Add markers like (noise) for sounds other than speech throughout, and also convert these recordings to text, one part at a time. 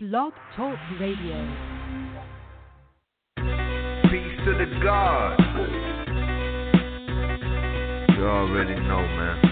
Blog Talk Radio. Peace to the God. You already know, man.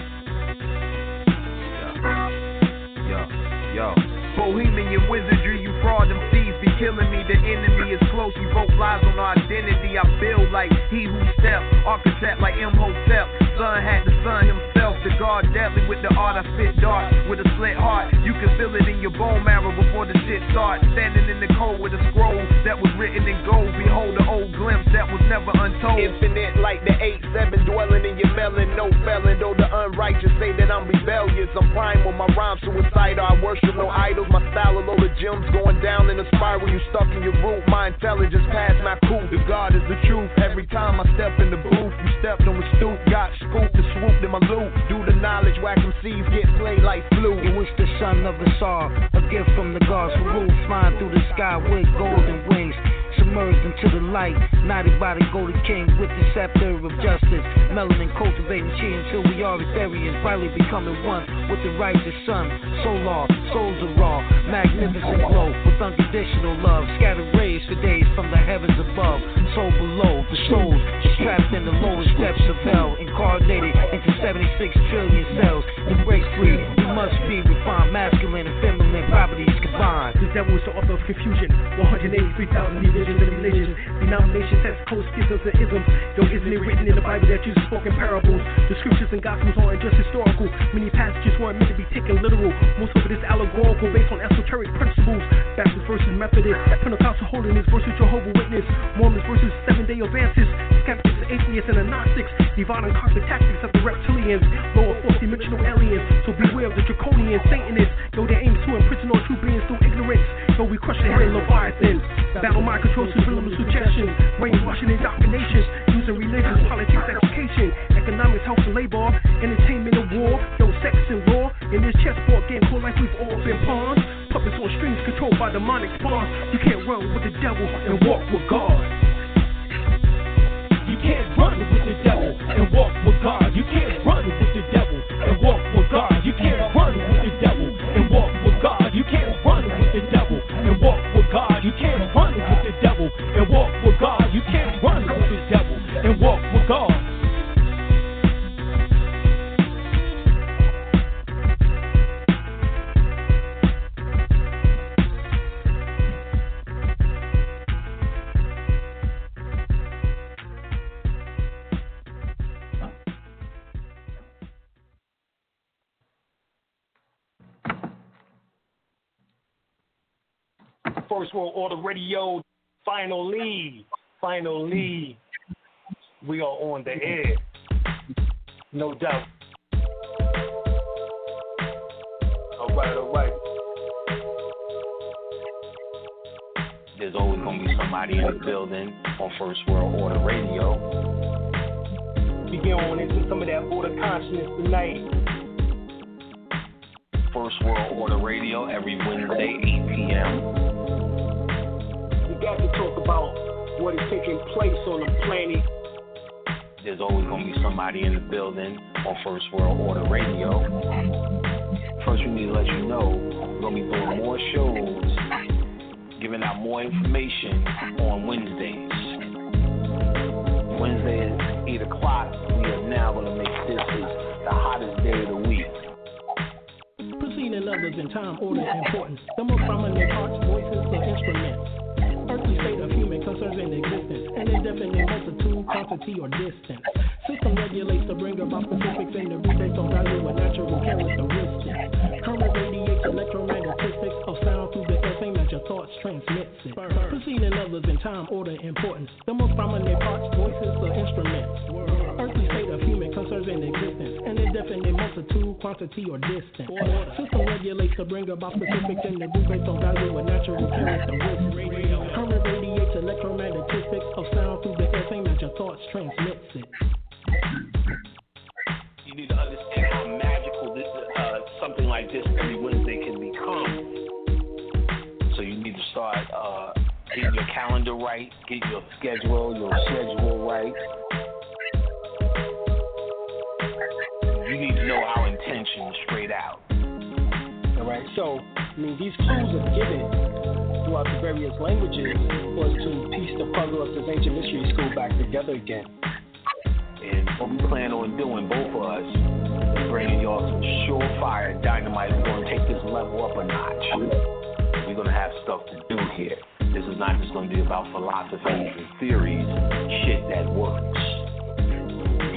Yo, yo. Bohemian wizardry, you fraud them thieves be killing me. The enemy is close. You vote lies on our identity. I build like he who stepped, architect like Imhotep. Son had the son himself. The God deadly with the art. I spit dark with a slit heart. You can feel it in your bone marrow before the shit starts. Standing in the cold with a scroll that was written in gold. Behold the old glimpse that was never untold. Infinite like the 8-7 dwelling in your melon. No felon, though the unrighteous say that I'm rebellious. I'm primal, my rhyme suicidal. I worship no idols. My style a load of gems going down in a spiral. You stuck in your root. My intelligence past my cool. The God is the truth. Every time I step in the booth, you stepped on the stoop. Got scooped and swooped in my loot. Do the knowledge, whack them seeds, get played like flu. In which the son of us are, a gift from the gods who rule, flying through the sky with golden wings. Submerged into the light, knighted by the golden king with the scepter of justice. Melanin cultivating chi until we are Ethereans, finally becoming one with the righteous sun. Solar, souls are raw, magnificent glow with unconditional love. Scattered rays for days from the heavens above, soul below. The souls trapped in the lowest depths of hell, incarnated into 76 trillion cells. To break free, we must be refined, masculine and feminine properties combined. The devil is the author of confusion. 183,000 divisions and religions, denominations, sects, codes, schisms, and isms. Yo, isn't it written in the Bible that Jesus spoke in parables? The scriptures and gospels aren't just historical. Many passages weren't meant to be taken literal. Most of it is allegorical, based on esoteric principles. Baptist versus Methodist, Pentecostal holiness versus Jehovah Witness, Mormons versus Seven Day Adventists, skeptics, atheists, and agnostics, divine and cosmic tactics of the reptilians, lower fourth dimensional aliens. So beware of the draconian Satanists. Yo, their aim to imprison all true beings through ignorance. So we crush the head of Leviathan. Battle mind control, subliminal suggestion, brainwashing indoctrination, using religion, politics, education, economics, health and labor, entertainment and war, yo, sex and law. In this chessboard game, called like we've all been pawns. Puppets on strings controlled by demonic spawns. You can't run with the devil and walk with God. Can't run with the devil and walk with God. You can't run with the devil and walk with God. You can't run with the devil and walk with God. You can't run with the devil and walk with God. You can't run with the devil and walk with God. You can't run with the devil and walk with God. First World Order Radio, finally, finally, we are on the air. No doubt. All right, all right. There's always going to be somebody in the building on First World Order Radio. We get on into some of that order consciousness tonight. First World Order Radio every Wednesday, 8 p.m. We got to talk about what is taking place on the planet. There's always going to be somebody in the building on First World Order Radio. First, we need to let you know we're going to be doing more shows, giving out more information on Wednesdays. Wednesday at 8 o'clock. We are now going to make this is the hottest day of the week. Preceding others in time, order, and importance. The most prominent parts, voices, and instruments. Earthly state of human concerns and existence. An indefinite multitude, quantity, or distance. System regulates to bring about specifics in the research on value and natural characteristics. Current radiates electromagnetistics of sound through the same as your thoughts transmits it. Preceding others in time, order, importance. The most prominent parts, voices, or instruments. An indefinite multitude, quantity, or distance. System regulates to bring about specifics in the research on value and natural characteristics. Current radiates electromagnetistics of sound through the air, same as your thoughts transmits it. You need to understand how magical this, uh, something like this every Wednesday can become. So you need to start uh, getting your calendar right, get your schedule, your schedule right. Know our intentions straight out. All right, So, I mean, these clues are given throughout the various languages was to piece the puzzle of this ancient mystery school back together again. And what we plan on doing, both of us, is bringing y'all some surefire dynamite. We're going to take this level up a notch. We're going to have stuff to do here. This is not just going to be about philosophies and theories, shit that works.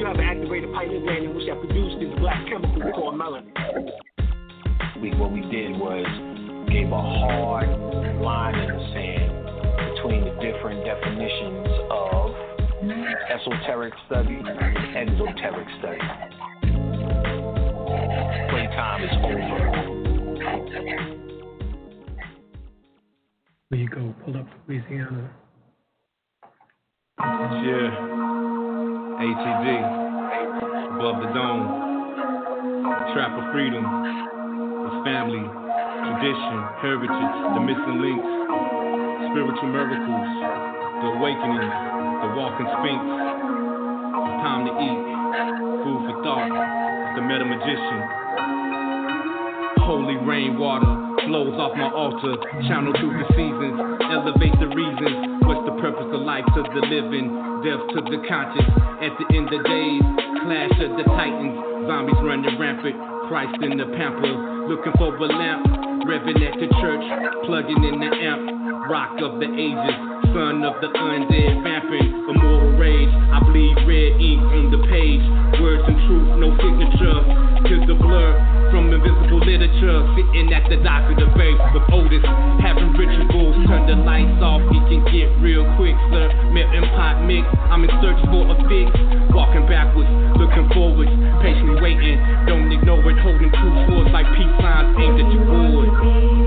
You have activated pineal gland in which that produces this black chemical called melanin. We, what we did was gave a hard line in the sand between the different definitions of esoteric study and exoteric study. Playtime is over. There you go. Pull up Louisiana. Yeah. ATG. Above the dome. Trap of freedom. It's family. Tradition. Heritage. The missing links. Spiritual miracles. The awakening. The walking sphinx. It's time to eat. Food for thought. The meta magician. Holy rainwater flows off my altar, channel through the seasons, elevate the reasons. What's the purpose of life to the living, death to the conscious? At the end of days, clash of the titans, zombies running rampant, Christ in the pamper, looking for a lamp, revving at the church, plugging in the amp, rock of the ages, son of the undead, vamping, immortal rage. I bleed red ink on the page, words and truth, no signature, to the blur from invisible literature, sitting at the dock of the bay with Otis, having rituals, turn the lights off, he can get real quick, sir. Melting pot mix, I'm in search for a fix, walking backwards, looking forwards, patiently waiting, don't ignore it, holding two swords like peace signs aimed at your board.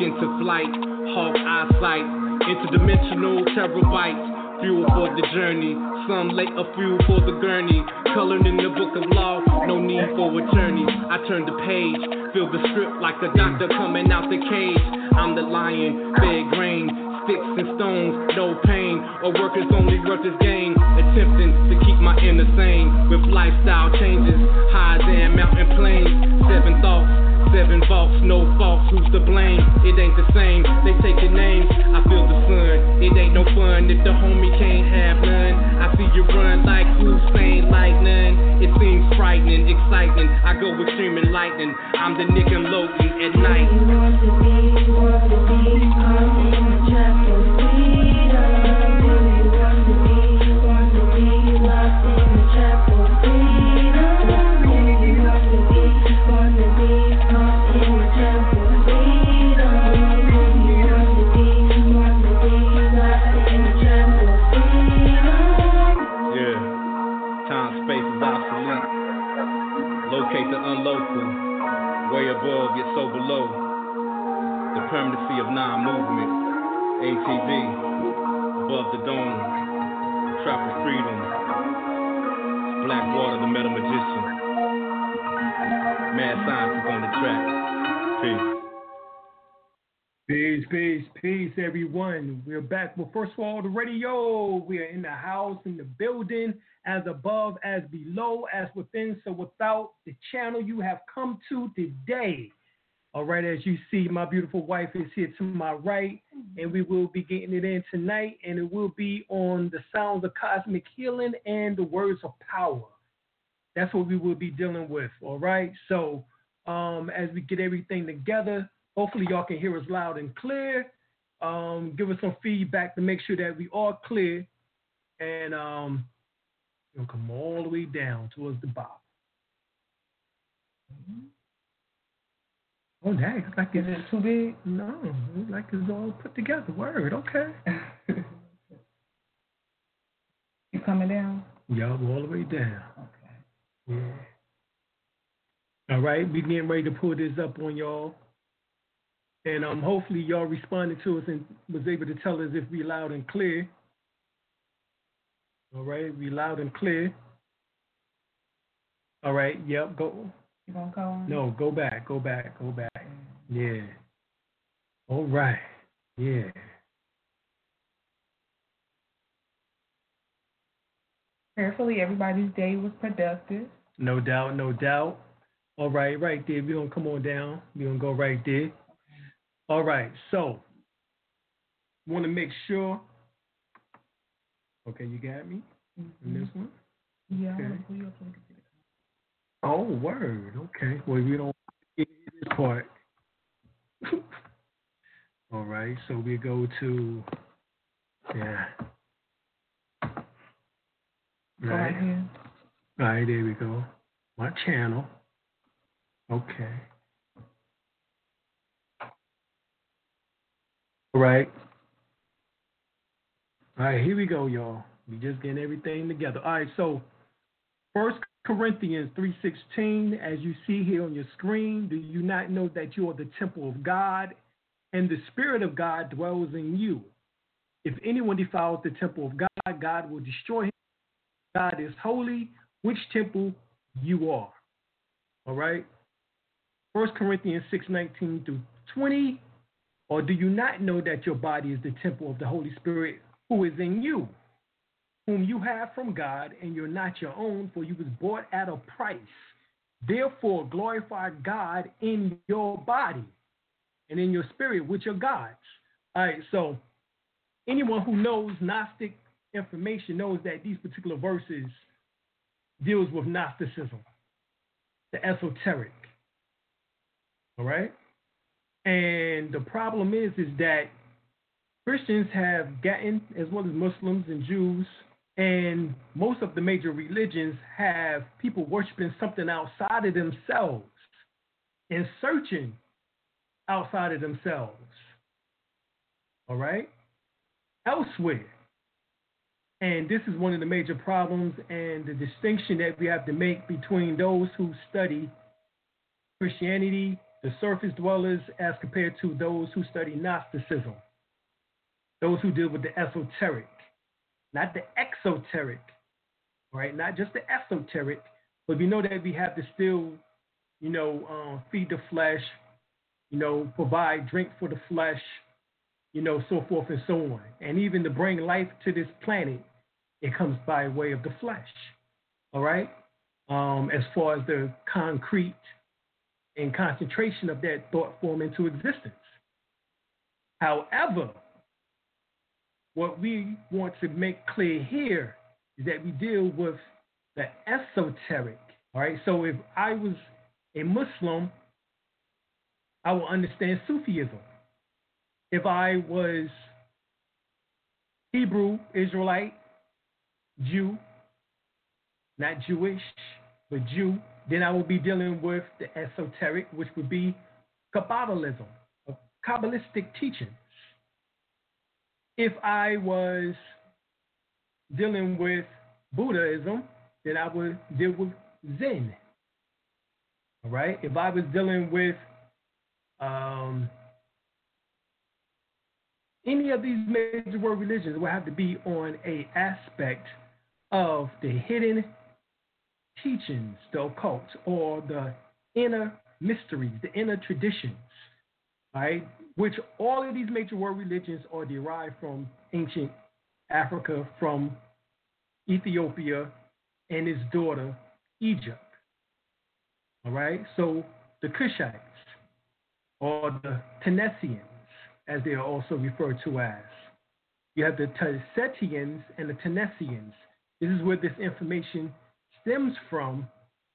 Into flight, hawk eyesight, interdimensional terabytes, fuel for the journey. Some late a fuel for the gurney, colored in the book of law, no need for attorneys. I turn the page, feel the script like a doctor coming out the cage. I'm the lion, big grain, sticks and stones, no pain. A worker's only worker's gain, attempting to keep my inner sane with lifestyle changes, highs and mountain plains, seven thoughts. Seven vaults, no faults, who's to blame? It ain't the same, they take your names. I feel the sun, it ain't no fun if the homie can't have none. I see you run like Hussein, like none. It seems frightening, exciting. I go extreme and lightning. I'm the Nick and Logan at night. So below. The permanency of non-movement. ATV, above the dome. Trap of freedom. Blackwater, the metal magician. Mad science is on the track. Peace. Peace, peace, peace, everyone. We're back with First World Order Radio. We are in the house, in the building, as above, as below, as within, so without the channel you have come to today. All right, as you see, my beautiful wife is here to my right, and we will be getting it in tonight, and it will be on the sounds of cosmic healing and the words of power. That's what we will be dealing with. All right. So um, as we get everything together, hopefully y'all can hear us loud and clear. Um, give us some feedback to make sure that we are clear, and um, we'll come all the way down towards the bottom. Oh, it's like it's too big. No, like it's all put together. Word, okay. (laughs) You coming down? Y'all all the way down. Okay. Yeah. All right, we getting ready to pull this up on y'all. And um, hopefully y'all responded to us and was able to tell us if we loud and clear. All right, be loud and clear. All right, yep, go. You gonna call on? No, go back, go back, go back. Yeah. All right. Yeah. Prayerfully, everybody's day was productive. No doubt, no doubt. All right, right there. We're gonna come on down. We're gonna go right there. All right, so wanna make sure. Okay, you got me in this mm-hmm. one? Yeah, I'm Okay. Oh, word. Okay. Well, we don't get this part. (laughs) All right. So we go to, yeah. Right here. Right. There we go. My channel. Okay. All right. All right. Here we go, y'all. We just getting everything together. All right. So, First Corinthians 3:16 as you see here on your screen, do you not know that you are the temple of God and the spirit of God dwells in you? If anyone defiles the temple of God, God will destroy him. God is holy, which temple you are. All right? First Corinthians 6:19 through 20 or do you not know that your body is the temple of the Holy Spirit who is in you? Whom you have from God, and you're not your own, for you was bought at a price. Therefore, glorify God in your body and in your spirit, which are God's. All right, so anyone who knows Gnostic information knows that these particular verses deals with Gnosticism, the esoteric. All right? And the problem is, is that Christians have gotten, as well as Muslims and Jews, and most of the major religions have people worshiping something outside of themselves and searching outside of themselves. All right? Elsewhere. And this is one of the major problems and the distinction that we have to make between those who study Christianity, the surface dwellers, as compared to those who study Gnosticism, those who deal with the esoteric not the exoteric, right? Not just the esoteric, but we know that we have to still, you know, um, feed the flesh, you know, provide drink for the flesh, you know, so forth and so on. And even to bring life to this planet, it comes by way of the flesh, all right? Um, as far as the concrete and concentration of that thought form into existence. However, what we want to make clear here is that we deal with the esoteric. All right. So if I was a Muslim, I will understand Sufism. If I was Hebrew, Israelite, Jew, not Jewish, but Jew, then I will be dealing with the esoteric, which would be Kabbalism, a Kabbalistic teachings if I was dealing with Buddhism, then I would deal with Zen. All right. If I was dealing with um, any of these major world religions, it would have to be on a aspect of the hidden teachings, the occult, or the inner mysteries, the inner traditions. Right which all of these major world religions are derived from ancient Africa, from Ethiopia and its daughter, Egypt. All right, so the Cushites, or the Tenessians, as they are also referred to as. You have the Tessetians and the Tenessians. This is where this information stems from,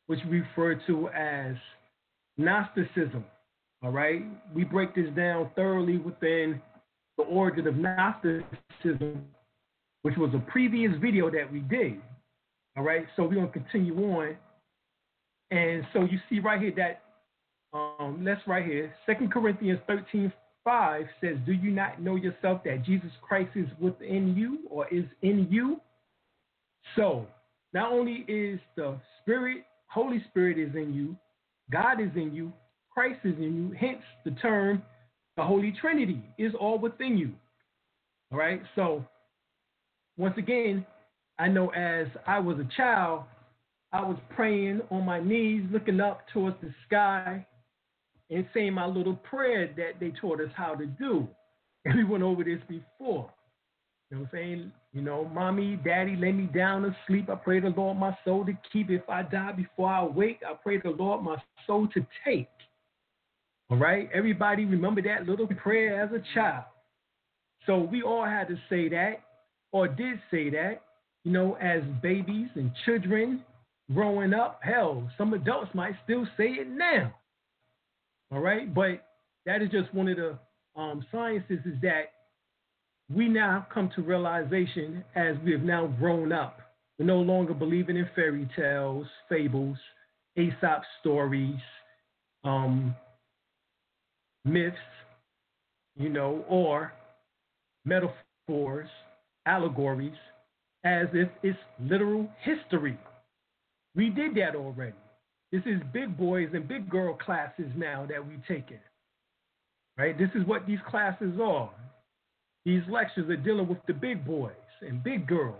which we refer to as Gnosticism. All right, we break this down thoroughly within the origin of Gnosticism, which was a previous video that we did. All right, so we're gonna continue on, and so you see right here that um, let's right here, Second Corinthians 13, 5 says, Do you not know yourself that Jesus Christ is within you or is in you? So not only is the Spirit, Holy Spirit is in you, God is in you, Christ is in you. Hence the term the Holy Trinity is all within you. All right. So once again, I know as I was a child, I was praying on my knees, looking up towards the sky, and saying my little prayer that they taught us how to do. And (laughs) we went over this before. You know what I'm saying? You know, mommy, daddy, lay me down to sleep. I pray the Lord my soul to keep. If I die before I wake, I pray the Lord my soul to take. All right? Everybody remember that little prayer as a child. So we all had to say that, or did say that, you know, as babies and children growing up. Hell, some adults might still say it now. All right? But that is just one of the um, sciences is that we now come to realization as we have now grown up. We're no longer believing in fairy tales, fables, Aesop stories, um, myths, you know, or metaphors, allegories, as if it's literal history. We did that already. This is big boys and big girl classes now that we take it. Right? This is what these classes are. These lectures are dealing with the big boys and big girls.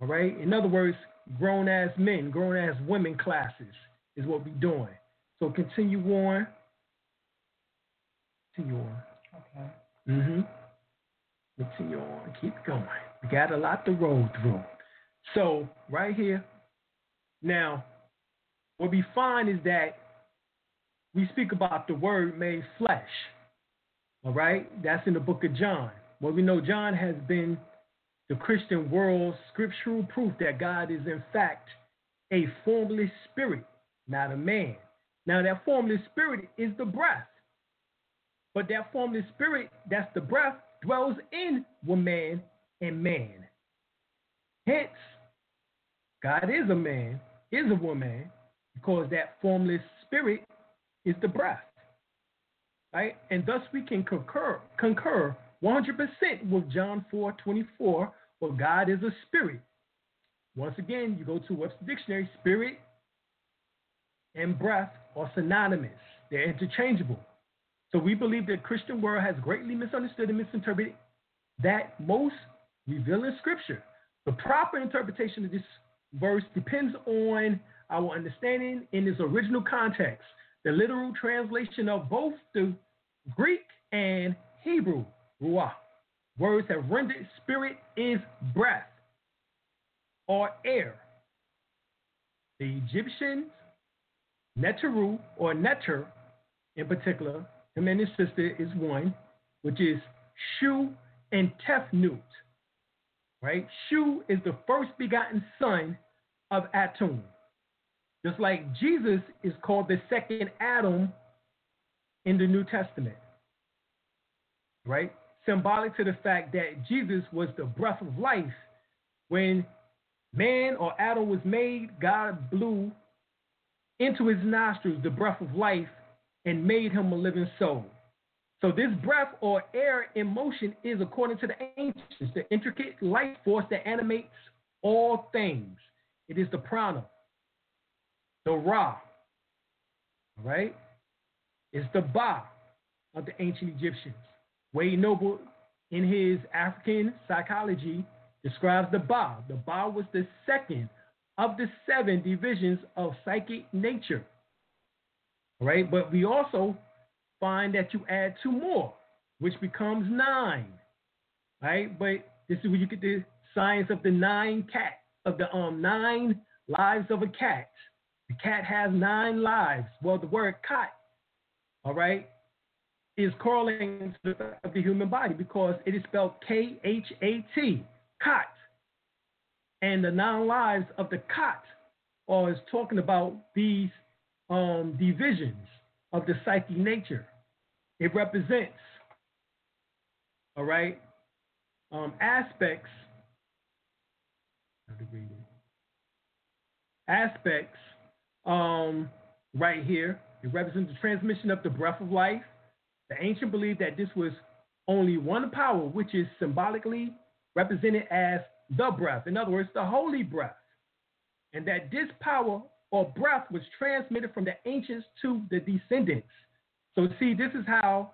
All right? In other words, grown ass men, grown ass women classes is what we're doing. So continue on. On. Okay. Mm-hmm. Continue on. Keep going. We got a lot to roll through. So, right here. Now, what we find is that we speak about the word made flesh. All right? That's in the book of John. Well, we know John has been the Christian world's scriptural proof that God is, in fact, a formless spirit, not a man. Now, that formless spirit is the breath. But that formless spirit, that's the breath, dwells in woman and man. Hence, God is a man, is a woman, because that formless spirit is the breath. Right? And thus we can concur, concur 100% with John 4 24, where God is a spirit. Once again, you go to Webster Dictionary, spirit and breath are synonymous, they're interchangeable. So we believe that Christian world has greatly misunderstood and misinterpreted that most revealing scripture. The proper interpretation of this verse depends on our understanding in its original context, the literal translation of both the Greek and Hebrew. Words have rendered spirit is breath or air. The Egyptians, Neteru or Neter in particular, him and his sister is one, which is Shu and Tefnut. Right? Shu is the first begotten son of Atum. Just like Jesus is called the second Adam in the New Testament. Right? Symbolic to the fact that Jesus was the breath of life. When man or Adam was made, God blew into his nostrils the breath of life and made him a living soul. So this breath or air in motion is, according to the ancients, the intricate life force that animates all things. It is the prana, the ra, right? It's the ba of the ancient Egyptians. Wade Noble, in his African psychology, describes the ba. The ba was the second of the seven divisions of psychic nature right? But we also find that you add two more, which becomes nine, right? But this is where you get the science of the nine cat of the um nine lives of a cat. The cat has nine lives. Well, the word cat, all right, is correlating to the the human body because it is spelled K H A T, cat. And the nine lives of the cat is talking about these um, divisions of the psyche nature. It represents, all right, um, aspects. Aspects um, right here. It represents the transmission of the breath of life. The ancient believed that this was only one power, which is symbolically represented as the breath. In other words, the holy breath. And that this power or breath was transmitted from the ancients to the descendants. So, see, this is how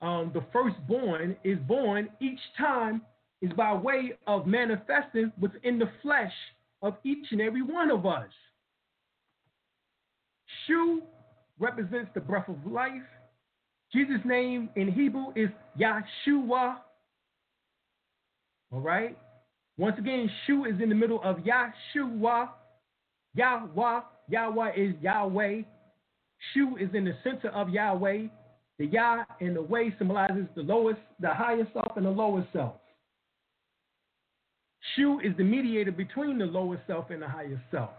um, the firstborn is born each time is by way of manifesting within the flesh of each and every one of us. Shu represents the breath of life. Jesus' name in Hebrew is Yahshua. All right. Once again, Shu is in the middle of Yahshua. Yahweh. Yahweh is Yahweh. Shu is in the center of Yahweh. The Yah and the way symbolizes the lowest, the higher self and the lowest self. Shu is the mediator between the lowest self and the higher self.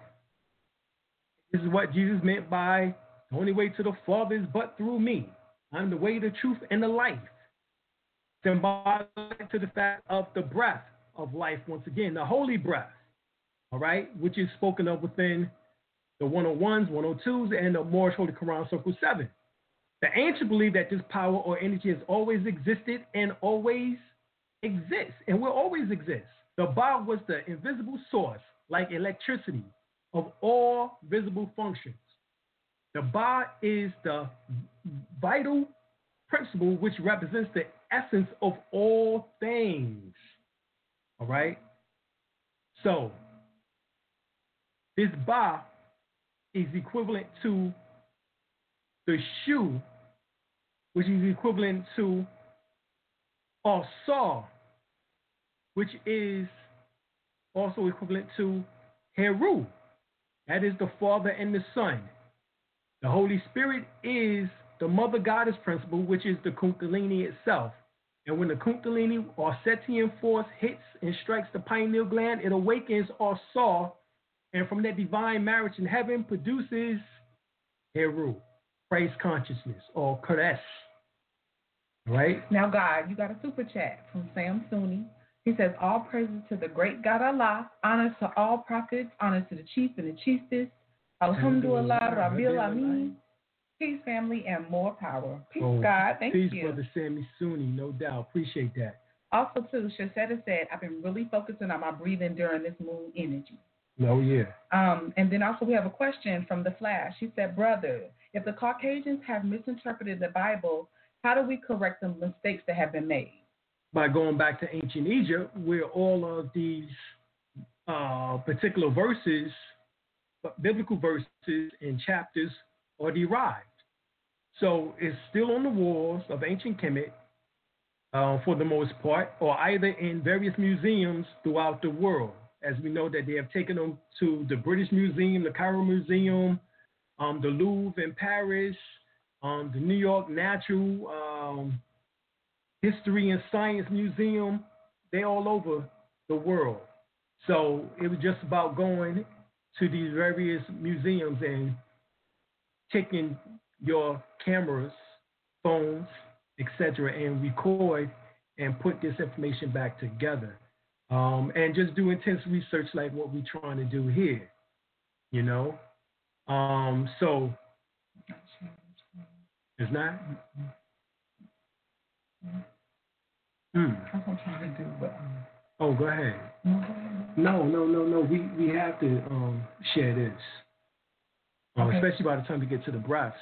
This is what Jesus meant by the only way to the Father is but through me. I'm the way, the truth, and the life. Symbolic to the fact of the breath of life, once again, the holy breath, all right, which is spoken of within the 101s, 102s, and the Moorish Holy Quran Circle 7. The ancients believe that this power or energy has always existed and always exists and will always exist. The Ba was the invisible source, like electricity, of all visible functions. The Ba is the vital principle which represents the essence of all things. All right? So, this Ba is equivalent to the Shu, which is equivalent to Asa, which is also equivalent to Heru. That is the Father and the Son. The Holy Spirit is the Mother Goddess principle, which is the Kundalini itself. And when the Kundalini or Setian force hits and strikes the pineal gland, it awakens Asa, and from that divine marriage in heaven produces Heru, praise consciousness, or Kodesh. Right? Now, God, you got a super chat from Sam Sunni. He says, All praises to the great God Allah, honors to all prophets, honors to the chief and the chiefess. Alhamdulillah, Rabbil Amin. Peace, family, and more power. Peace, Oh, God. Thank peace, you. Peace, Brother Sammy Sunni, no doubt. Appreciate that. Also, too, Shasetta said, I've been really focusing on my breathing during this moon energy. Oh, yeah. Um, and then also we have a question from the Flash. She said, Brother, if the Caucasians have misinterpreted the Bible, how do we correct the mistakes that have been made? by going back to ancient Egypt, where all of these uh, particular verses, biblical verses and chapters are derived. So it's still on the walls of ancient Kemet uh, for the most part, or either in various museums throughout the world. As we know that they have taken them to the British Museum, the Cairo Museum, um, the Louvre in Paris, um, the New York Natural um, History and Science Museum. They're all over the world. So it was just about going to these various museums and taking your cameras, phones, etc., and record and put this information back together. Um, and just do intense research like what we're trying to do here. You know? Um, so it's not. That's what I'm trying to do, but um, Oh, go ahead. no. No, no, no. We we have to um, share this, uh, Okay. especially by the time we get to the breaths.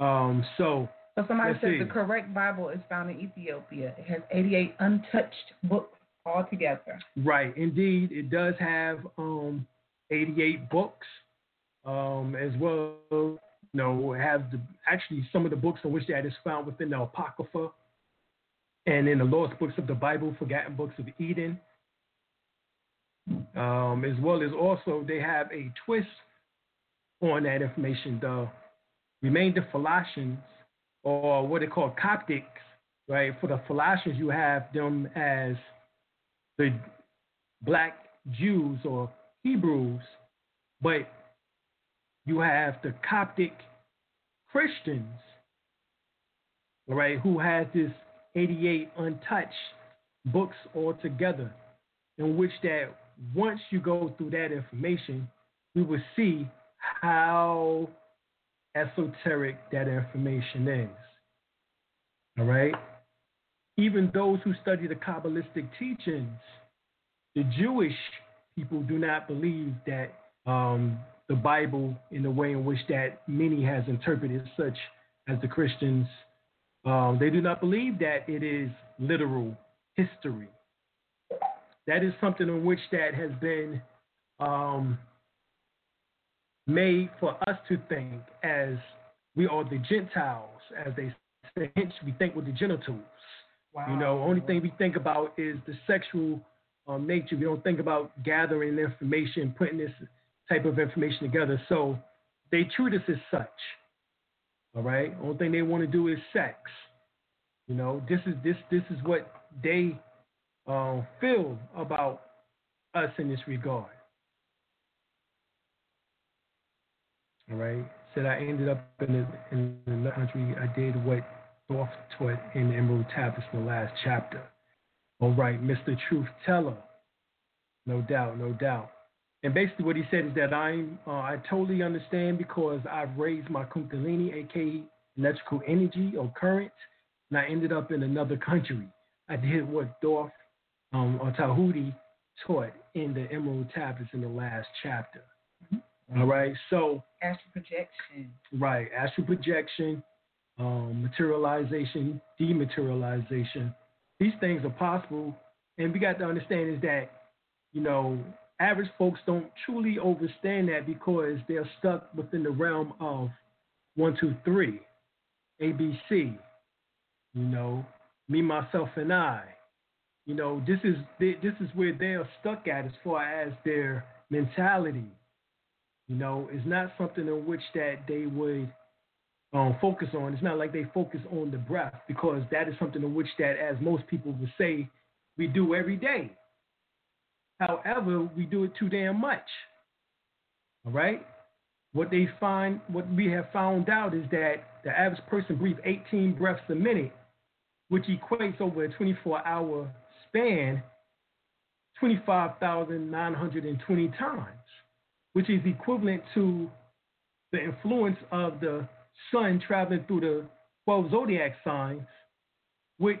Um, so So somebody Let's see. the correct Bible is found in Ethiopia. It has 88 untouched books altogether. right, indeed, it does have um, 88 books, um, as well. You know, have the actually some of the books in which that is found within the Apocrypha, and in the lost books of the Bible, forgotten books of Eden. Um, as well as also they have a twist on that information. The remainder Philasians, or what they call Coptics, right? For the Philasians, you have them as the black Jews or Hebrews, but you have the Coptic Christians, all right, who has this 88 untouched books altogether, in which that once you go through that information, we will see how esoteric that information is. All right? Even those who study the Kabbalistic teachings, the Jewish people do not believe that um, the Bible, in the way in which that many has interpreted, such as the Christians, um, they do not believe that it is literal history. That is something in which that has been um, made for us to think as we are the Gentiles, as they say. Hence, we think with the genitals. Wow. You know, only thing we think about is the sexual um, nature. We don't think about gathering information, putting this type of information together. So they treat us as such. All right. Only thing they want to do is sex. You know, this is this this is what they uh, feel about us in this regard. All right. Said I ended up in the in the country. I did what Thoth taught in the Emerald Tablets in the last chapter. All right, Mr. Truth Teller. No doubt, no doubt. And basically, what he said is that I'm, uh, I totally understand because I've raised my Kundalini, aka electrical energy or current, and I ended up in another country. I did what Thoth um, or Tahuti taught in the Emerald Tablets in the last chapter. Mm-hmm. All right, so astral projection. Right, astral projection, um, materialization, dematerialization. These things are possible, and we got to understand is that you know average folks don't truly understand that because they're stuck within the realm of one, two, three, ABC. You know, me, myself, and I. You know, this is this is where they are stuck at as far as their mentality. You know, it's not something in which that they would um, focus on. It's not like they focus on the breath because that is something in which that, as most people would say, we do every day. However, we do it too damn much. All right. What they find, what we have found out is that the average person breathes 18 breaths a minute, which equates over a 24-hour span, 25,920 times, which is equivalent to the influence of the sun traveling through the 12 zodiac signs, which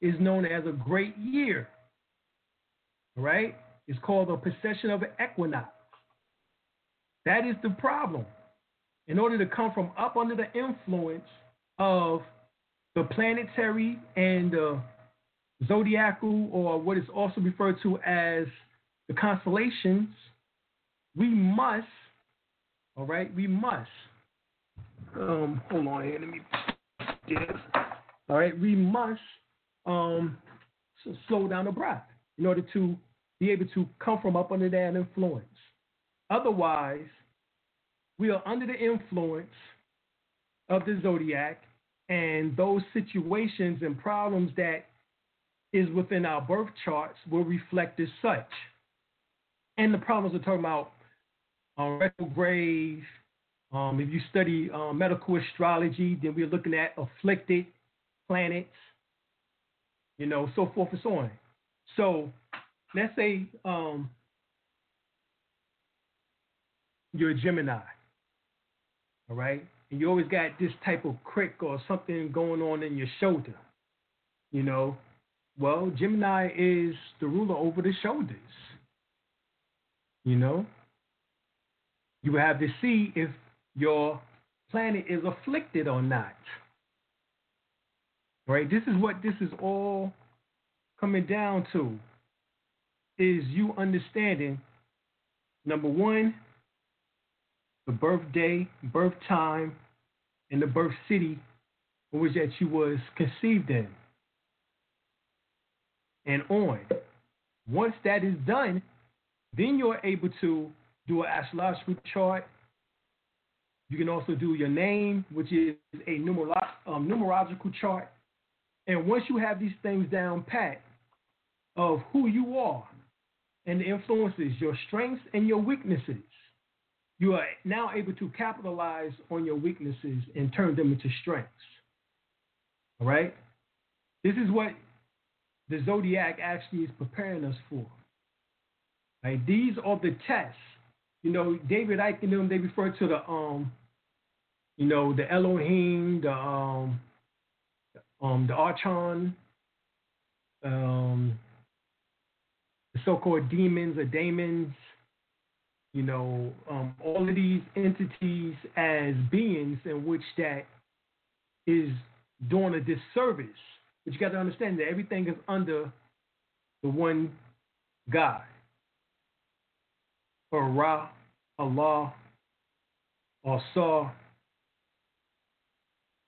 is known as a great year. Right? It's called a precession of an equinox. That is the problem. In order to come from up under the influence of the planetary and the zodiacal, or what is also referred to as the constellations, we must, all right, we must. Um, hold on here, let me yes. All right, we must um slow down the breath in order to be able to come from up under that influence. Otherwise, we are under the influence of the zodiac and those situations and problems that is within our birth charts will reflect as such. And the problems we're talking about um, retrograde. Um, if you study um, medical astrology, then we're looking at afflicted planets, you know, so forth and so on. So let's say um, you're a Gemini, all right, and you always got this type of crick or something going on in your shoulder, you know. Well, Gemini is the ruler over the shoulders, you know. You have to see if your planet is afflicted or not. Right? This is what this is all coming down to is you understanding number one, the birthday, birth time, and the birth city in which that you was conceived in. And on. Once that is done, then you're able to do an astrological chart. You can also do your name, which is a numero- um, numerological chart. And once you have these things down pat of who you are, and the influences, your strengths and your weaknesses. You are now able to capitalize on your weaknesses and turn them into strengths. All right? This is what the zodiac actually is preparing us for. Right? These are the tests. You know, David Icke and them, they refer to the um, you know, the Elohim, the um um the Archon, um the so-called demons or daemons, you know, um, all of these entities as beings in which that is doing a disservice. But you got to understand that everything is under the one God, or Ra, Allah, or Saw,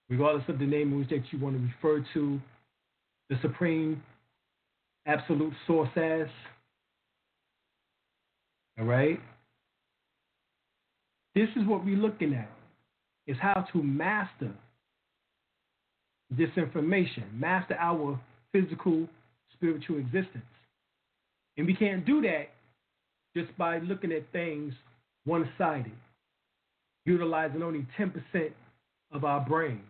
regardless of the name which that you want to refer to the supreme absolute source as. All right? This is what we're looking at is how to master this information, master our physical, spiritual existence. And we can't do that just by looking at things one sided, utilizing only 10% of our brain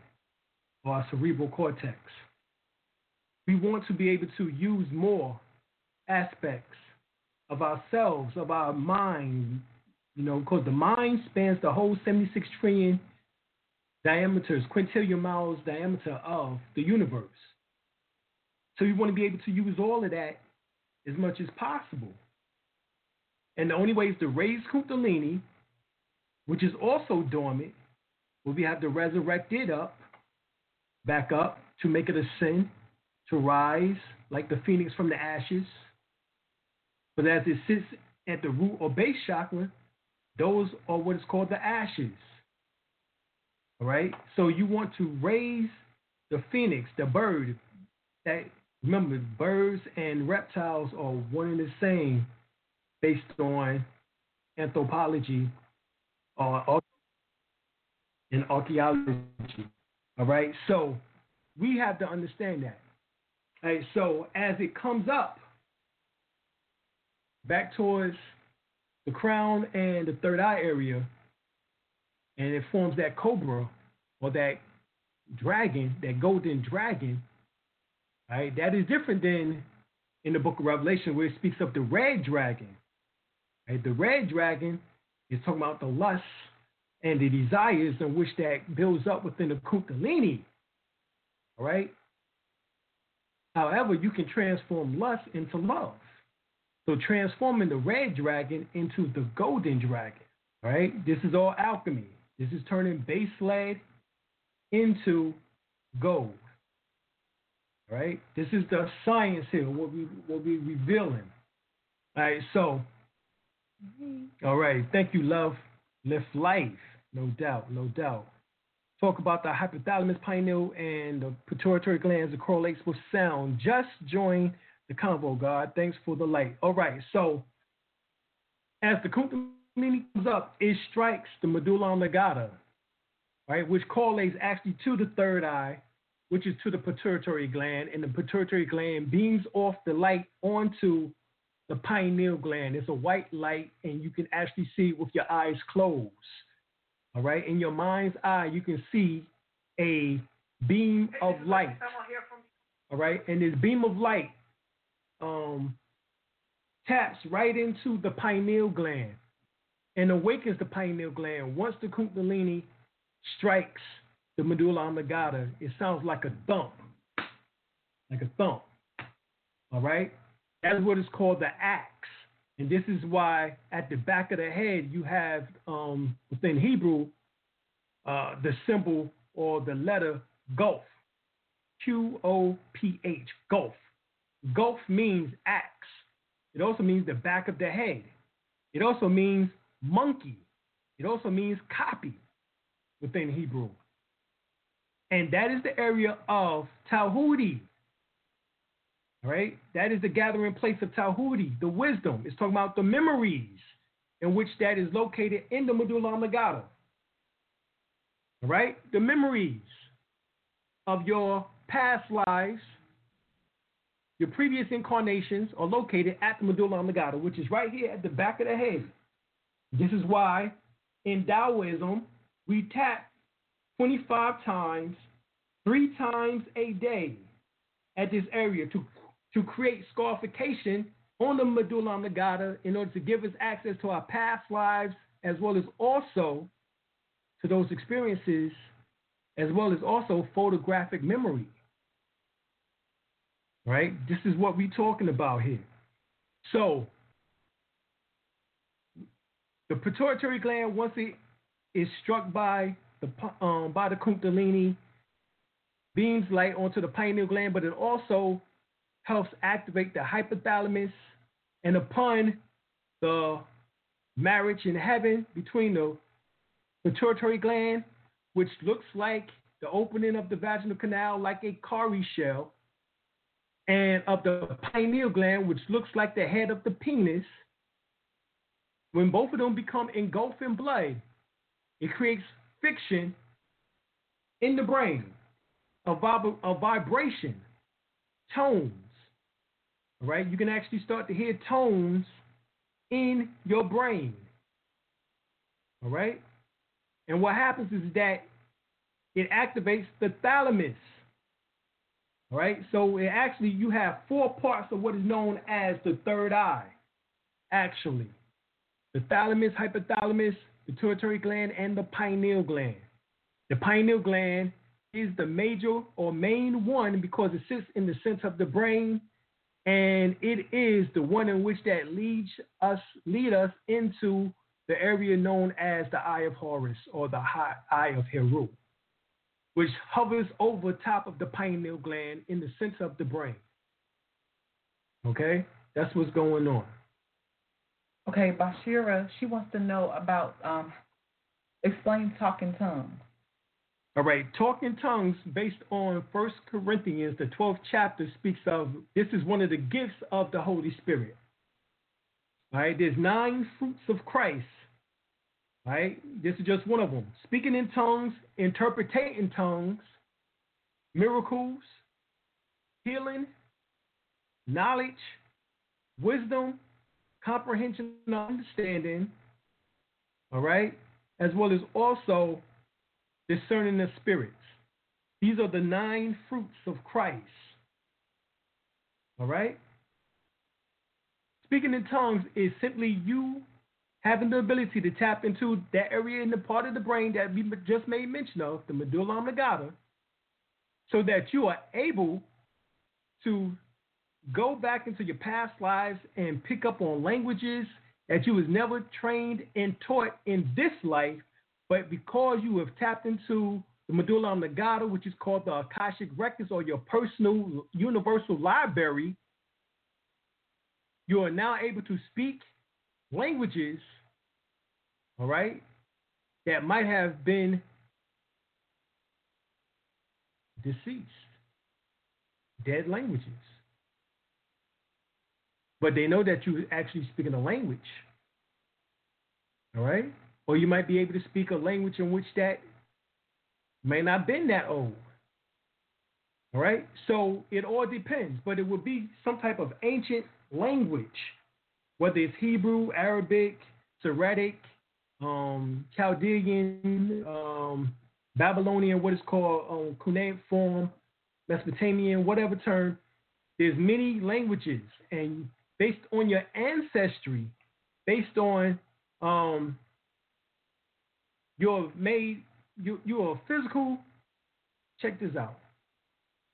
our cerebral cortex. We want to be able to use more aspects of ourselves, of our mind, you know, because the mind spans the whole 76 trillion diameters, quintillion miles diameter of the universe. So you want to be able to use all of that as much as possible. And the only way is to raise Kundalini, which is also dormant, where we have to resurrect it up, back up, to make it ascend, to rise like the phoenix from the ashes. But as it sits at the root or base chakra, those are what is called the ashes. All right? So you want to raise the phoenix, the bird. That remember, birds and reptiles are one and the same based on anthropology or in archaeology. All right? So we have to understand that. All right, so as it comes up back towards the crown and the third eye area, and it forms that cobra or that dragon, that golden dragon, right? That is different than in the book of Revelation where it speaks of the red dragon. Right? The red dragon is talking about the lusts and the desires in which that builds up within the Kundalini. All right? However, you can transform lust into love. So transforming the red dragon into the golden dragon. Right? This is all alchemy. This is turning base lead into gold. Right? This is the science here, what we what we revealing. All right, so mm-hmm. all right, thank you, love. Live life, no doubt, no doubt. Talk about the hypothalamus, pineal, and the pituitary glands that correlates with sound. Just join the convo, God. Thanks for the light. All right, so as the Kundalini comes up, it strikes the medulla oblongata, right, which correlates actually to the third eye, which is to the pituitary gland, and the pituitary gland beams off the light onto the pineal gland. It's a white light, and you can actually see it with your eyes closed. All right, in your mind's eye, you can see a beam of light. All right, and this beam of light um, taps right into the pineal gland and awakens the pineal gland. Once the Kundalini strikes the medulla oblongata, it sounds like a thump, like a thump. All right, that's what is called the axe. And this is why at the back of the head you have um, within Hebrew uh, the symbol or the letter Gulf. Q O P H, Gulf. Gulf means axe. It also means the back of the head. It also means monkey. It also means copy within Hebrew. And that is the area of Tahuti. Right? That is the gathering place of Tahuti, the wisdom. It's talking about the memories in which that is located in the medulla oblongata. All right? The memories of your past lives, your previous incarnations are located at the medulla oblongata, which is right here at the back of the head. This is why in Taoism we tap 25 times, three times a day at this area to to create scarification on the medulla oblongata in order to give us access to our past lives as well as also to those experiences as well as also photographic memory. Right? This is what we're talking about here. So, the pituitary gland, once it is struck by the um, by the kundalini, beams light onto the pineal gland, but it also helps activate the hypothalamus and upon the marriage in heaven between the pituitary gland, which looks like the opening of the vaginal canal like a cowrie shell, and of the pineal gland, which looks like the head of the penis, when both of them become engulfed in blood, it creates fiction in the brain, a, vib- a vibration, tones. Right, you can actually start to hear tones in your brain. All right, and what happens is that it activates the thalamus. All right, so it actually you have four parts of what is known as the third eye. Actually, the thalamus, hypothalamus, the pituitary gland, and the pineal gland. The pineal gland is the major or main one because it sits in the center of the brain, and it is the one in which that leads us lead us into the area known as the Eye of Horus or the Eye of Heru, which hovers over top of the pineal gland in the center of the brain. Okay, that's what's going on. Okay, Bashira, she wants to know about um, explain talking tongues. All right, talking tongues based on First Corinthians, the 12th chapter speaks of this is one of the gifts of the Holy Spirit. All right, there's nine fruits of Christ. All right, this is just one of them. Speaking in tongues, interpreting tongues, miracles, healing, knowledge, wisdom, comprehension, and understanding. All right, as well as also discerning the spirits. These are the nine fruits of Christ. All right? Speaking in tongues is simply you having the ability to tap into that area in the part of the brain that we just made mention of, the medulla oblongata, so that you are able to go back into your past lives and pick up on languages that you was never trained and taught in this life but because you have tapped into the medulla oblongata, which is called the Akashic Records or your personal universal library, you are now able to speak languages, all right, that might have been deceased, dead languages. But they know that you're actually speaking a language. All right? Or you might be able to speak a language in which that may not been that old. All right? So it all depends, but it would be some type of ancient language, whether it's Hebrew, Arabic, Syriac, um, Chaldean, um, Babylonian, what is called um, cuneiform, Mesopotamian, whatever term. There's many languages, and based on your ancestry, based on um, you're made, you, you are physical. Check this out.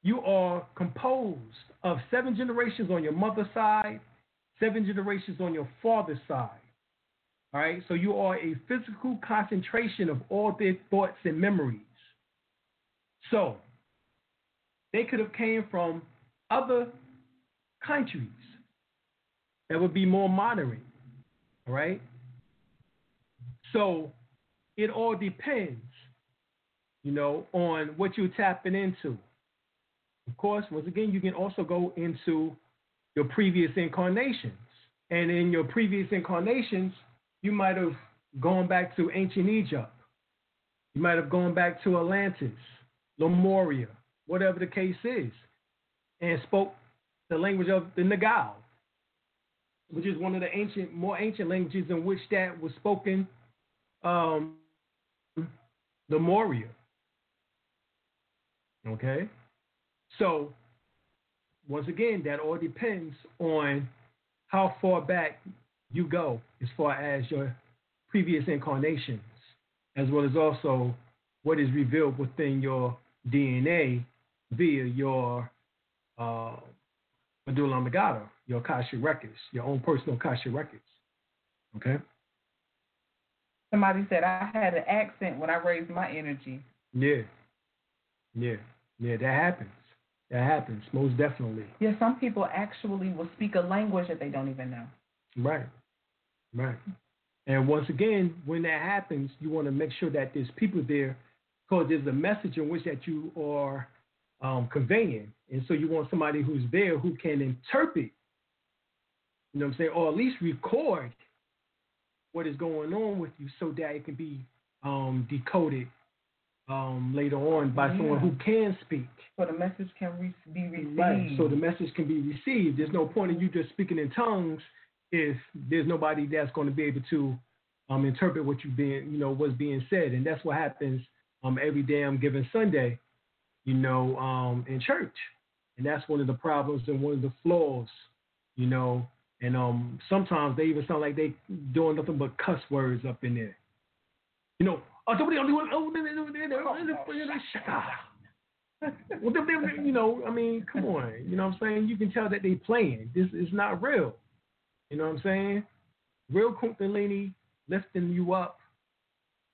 You are composed of seven generations on your mother's side, seven generations on your father's side. All right, so you are a physical concentration of all their thoughts and memories. So they could have came from other countries that would be more modern. All right. So it all depends, you know, on what you're tapping into. Of course, once again, you can also go into your previous incarnations. And in your previous incarnations, you might have gone back to ancient Egypt. You might have gone back to Atlantis, Lemuria, whatever the case is, and spoke the language of the Naacal, which is one of the ancient, more ancient languages in which that was spoken um, the Moria. Okay? So, once again, that all depends on how far back you go as far as your previous incarnations, as well as also what is revealed within your DNA via your uh, medulla oblongata, your Akashic records, your own personal Akashic records. Okay? Somebody said I had an accent when I raised my energy. Yeah. Yeah. Yeah, that happens. That happens, most definitely. Yeah, some people actually will speak a language that they don't even know. Right. Right. And once again, when that happens, you want to make sure that there's people there because there's a message in which that you are um, conveying. And so you want somebody who's there who can interpret, you know what I'm saying, or at least record what is going on with you so that it can be um, decoded um, later on by yeah. someone who can speak. So the message can re- be received. Right. So the message can be received. There's no point in you just speaking in tongues if there's nobody that's going to be able to um, interpret what you've been, you know, what's being said, and that's what happens um, every damn given Sunday, you know, um, in church, and that's one of the problems and one of the flaws, you know, and um, sometimes they even sound like they doing nothing but cuss words up in there, you know. Oh, somebody only (laughs) you know, I mean, come on. You know what I'm saying? You can tell that they playing. This is not real. You know what I'm saying? Real Kundalini lifting you up,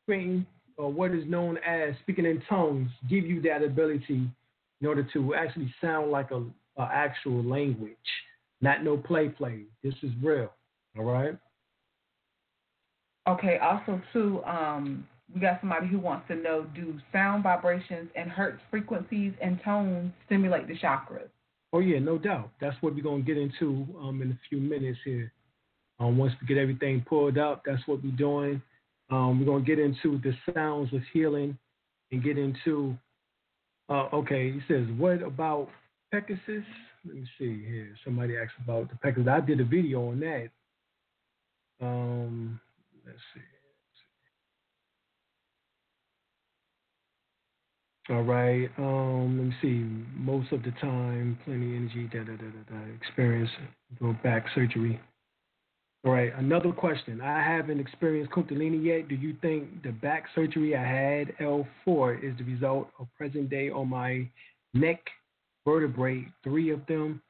creating or what is known as speaking in tongues, give you that ability in order to actually sound like a, a actual language, not no play play. This is real. All right. Okay. Also, too, um, we got somebody who wants to know: Do sound vibrations and hertz frequencies and tones stimulate the chakras? Oh yeah, no doubt. That's what we're gonna get into um, in a few minutes here. Um, once we get everything pulled up, that's what we're doing. Um, we're gonna get into the sounds of healing and get into. Uh, okay, he says, what about Pegasus? Let me see here. Somebody asked about the Pegasus. I did a video on that. Um, let's see. All right. Um, let me see. Most of the time, plenty of energy. Da da da da da. Experience doing back surgery. All right. Another question. I haven't experienced Kundalini yet. Do you think the back surgery I had L4 is the result of present day on my neck vertebrae? Three of them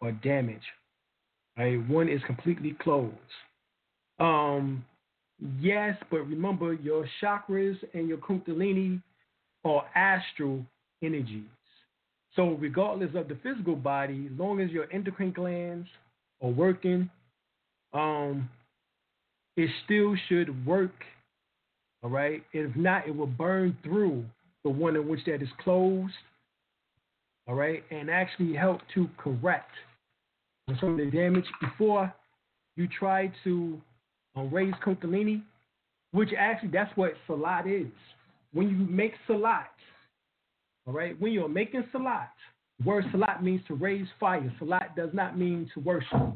are damaged. Right. One is completely closed. Um. Yes, but remember your chakras and your Kundalini are astral energies. So, regardless of the physical body, as long as your endocrine glands are working, um, it still should work. All right. If not, it will burn through the one in which that is closed. All right, and actually help to correct some of the damage before you try to uh, raise Kundalini, which actually that's what Salat is when you make salat, all right, when you're making salat, word salat means to raise fire. Salat does not mean to worship.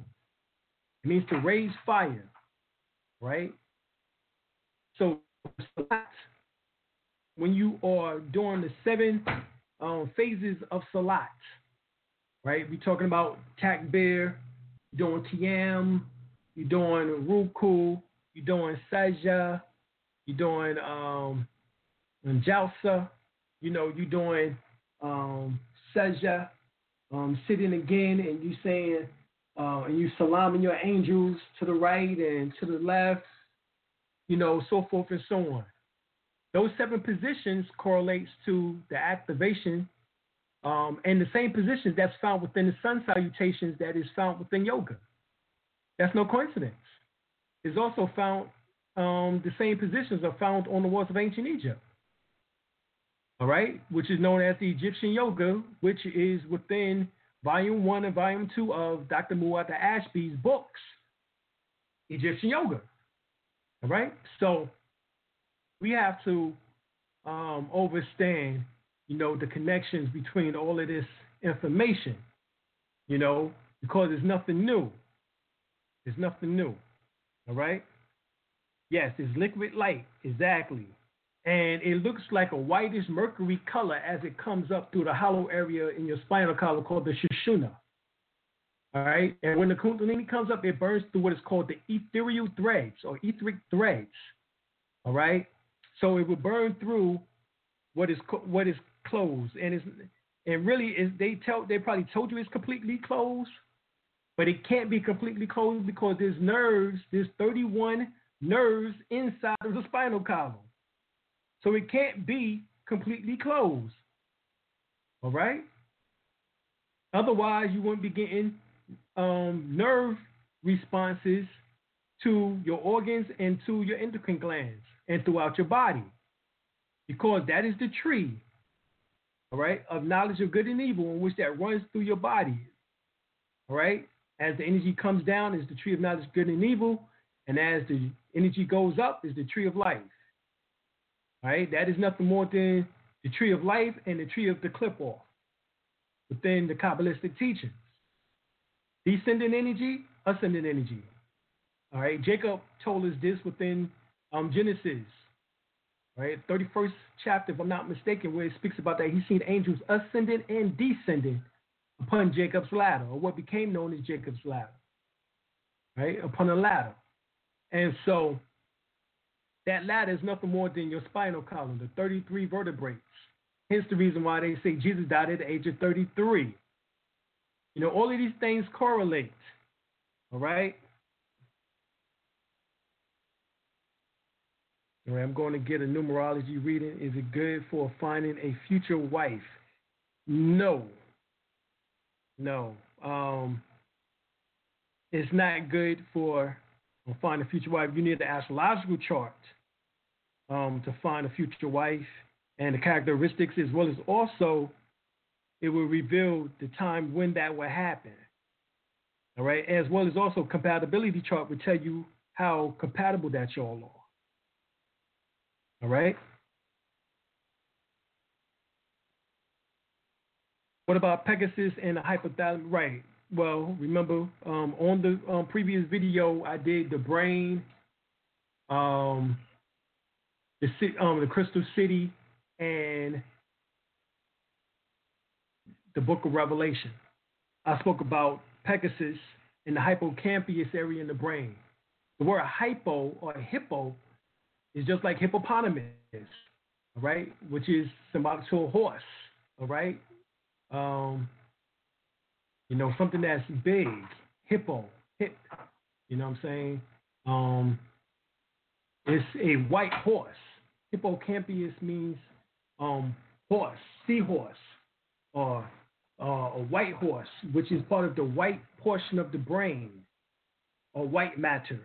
It means to raise fire, right? So salat, when you are doing the seven um, phases of salat, right? We're talking about takbir, you're doing qiyam, you're doing ruku, you're doing sajda, you're doing um, Jalsa, you know, you're doing um, Seja, um, sitting again, and you saying, uh, and you salaming your angels to the right and to the left, you know, so forth and so on. Those seven positions correlates to the activation um, and the same positions that's found within the sun salutations that is found within yoga. That's no coincidence. It's also found um, the same positions are found on the walls of ancient Egypt all right, which is known as the Egyptian Yoga, which is within volume one and volume two of Dr. Muata Ashby's books, Egyptian Yoga. All right, so we have to um, understand, you know, the connections between all of this information, you know, because it's nothing new. It's nothing new. All right. Yes, it's liquid light, exactly and it looks like a whitish mercury color as it comes up through the hollow area in your spinal column called the Sushumna. All right, and when the Kundalini comes up, it burns through what is called the ethereal threads or etheric threads. All right, so it will burn through what is what is closed, and it's and really is they tell they probably told you it's completely closed, but it can't be completely closed because there's nerves, there's 31 nerves inside of the spinal column. So it can't be completely closed. All right? Otherwise, you wouldn't be getting um, nerve responses to your organs and to your endocrine glands and throughout your body. Because that is the tree, all right, of knowledge of good and evil in which that runs through your body. All right? As the energy comes down is the tree of knowledge of good and evil, and as the energy goes up is the tree of life. All right? That is nothing more than the tree of life and the tree of the Qliphoth within the Kabbalistic teachings. Descending energy, ascending energy. All right, Jacob told us this within um, Genesis, right, 31st chapter, if I'm not mistaken, where it speaks about that he's seen angels ascending and descending upon Jacob's ladder, or what became known as Jacob's ladder, right, upon a ladder. And so that ladder is nothing more than your spinal column, the 33 vertebrae. Hence the reason why they say Jesus died at the age of 33. You know, all of these things correlate. All right? I'm going to get a numerology reading. Is it good for finding a future wife? No. No. Um, it's not good for finding a future wife. You need the astrological chart um, to find a future wife and the characteristics, as well as also it will reveal the time when that will happen. All right, as well as also compatibility chart will tell you how compatible that y'all are. All right. What about Pegasus and the hypothalamus? Right. Well, remember um, on the um, previous video, I did the brain, um, the um, the crystal city, and the book of Revelation. I spoke about Pegasus in the hippocampus area in the brain. The word hypo or hippo is just like hippopotamus, right, which is symbolic to a horse, all right. Um, you know, something that's big, hippo, hip. You know what I'm saying? Um, it's a white horse. Hippocampus means um, horse, seahorse, or uh, a white horse, which is part of the white portion of the brain, or white matter.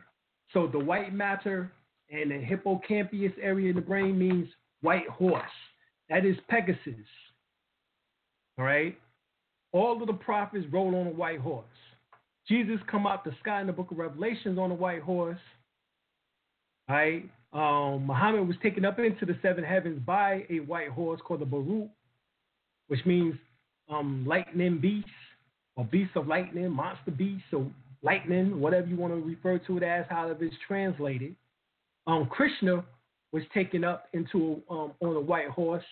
So the white matter and the hippocampus area in the brain means white horse. That is Pegasus. All right? All of the prophets rode on a white horse. Jesus come out the sky in the book of Revelations on a white horse. All right? Um, Muhammad was taken up into the seven heavens by a white horse called the Buraq, which means um, lightning beast or beast of lightning, monster beast, so lightning, whatever you want to refer to it as, however it's translated. Um, Krishna was taken up into um, on a white horse.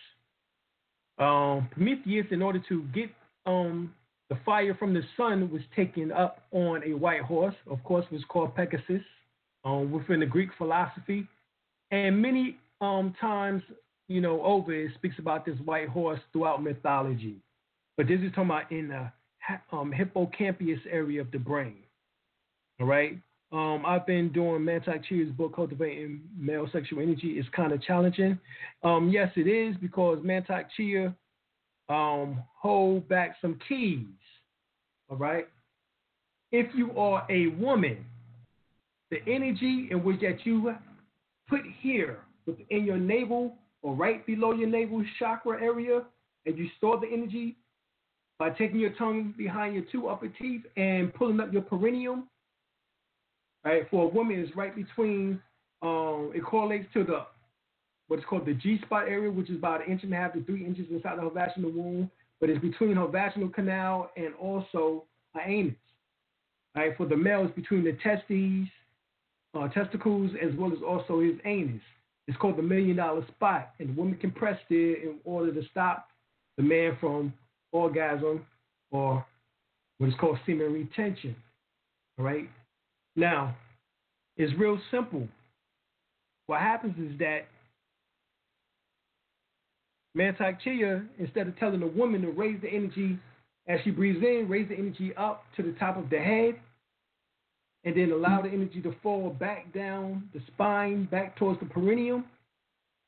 Um, Prometheus, in order to get um, the fire from the sun, was taken up on a white horse. Of course, was called Pegasus um, within the Greek philosophy. And many um, times, you know, over it speaks about this white horse throughout mythology. But this is talking about in the hippocampus area of the brain. All right. Um, I've been doing Mantak Chia's book, Cultivating Male Sexual Energy. It's kind of challenging. Um, yes, it is because Mantak Chia um, hold back some keys. All right. If you are a woman, the energy in which that you put here within your navel or right below your navel chakra area, and you store the energy by taking your tongue behind your two upper teeth and pulling up your perineum. Right, for a woman, it's right between. Um, it correlates to the what's called the G spot area, which is about an inch and a half to three inches inside of her vaginal womb, but it's between her vaginal canal and also her anus. Right, for the male, it's between the testes uh, testicles as well as also his anus. It's called the million dollar spot, and the woman can press there in order to stop the man from orgasm or what is called semen retention. All right. Now, it's real simple. What happens is that Mantak Chia, instead of telling the woman to raise the energy as she breathes in, raise the energy up to the top of the head, and then allow the energy to fall back down the spine, back towards the perineum.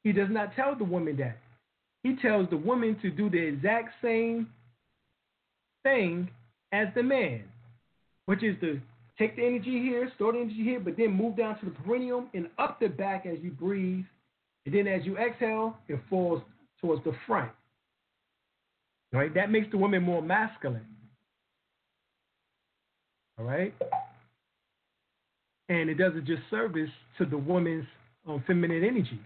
He does not tell the woman that. He tells the woman to do the exact same thing as the man, which is to take the energy here, store the energy here, but then move down to the perineum and up the back as you breathe. And then as you exhale, it falls towards the front. Right, that makes the woman more masculine. All right, and it does a disservice to the woman's um, feminine energy.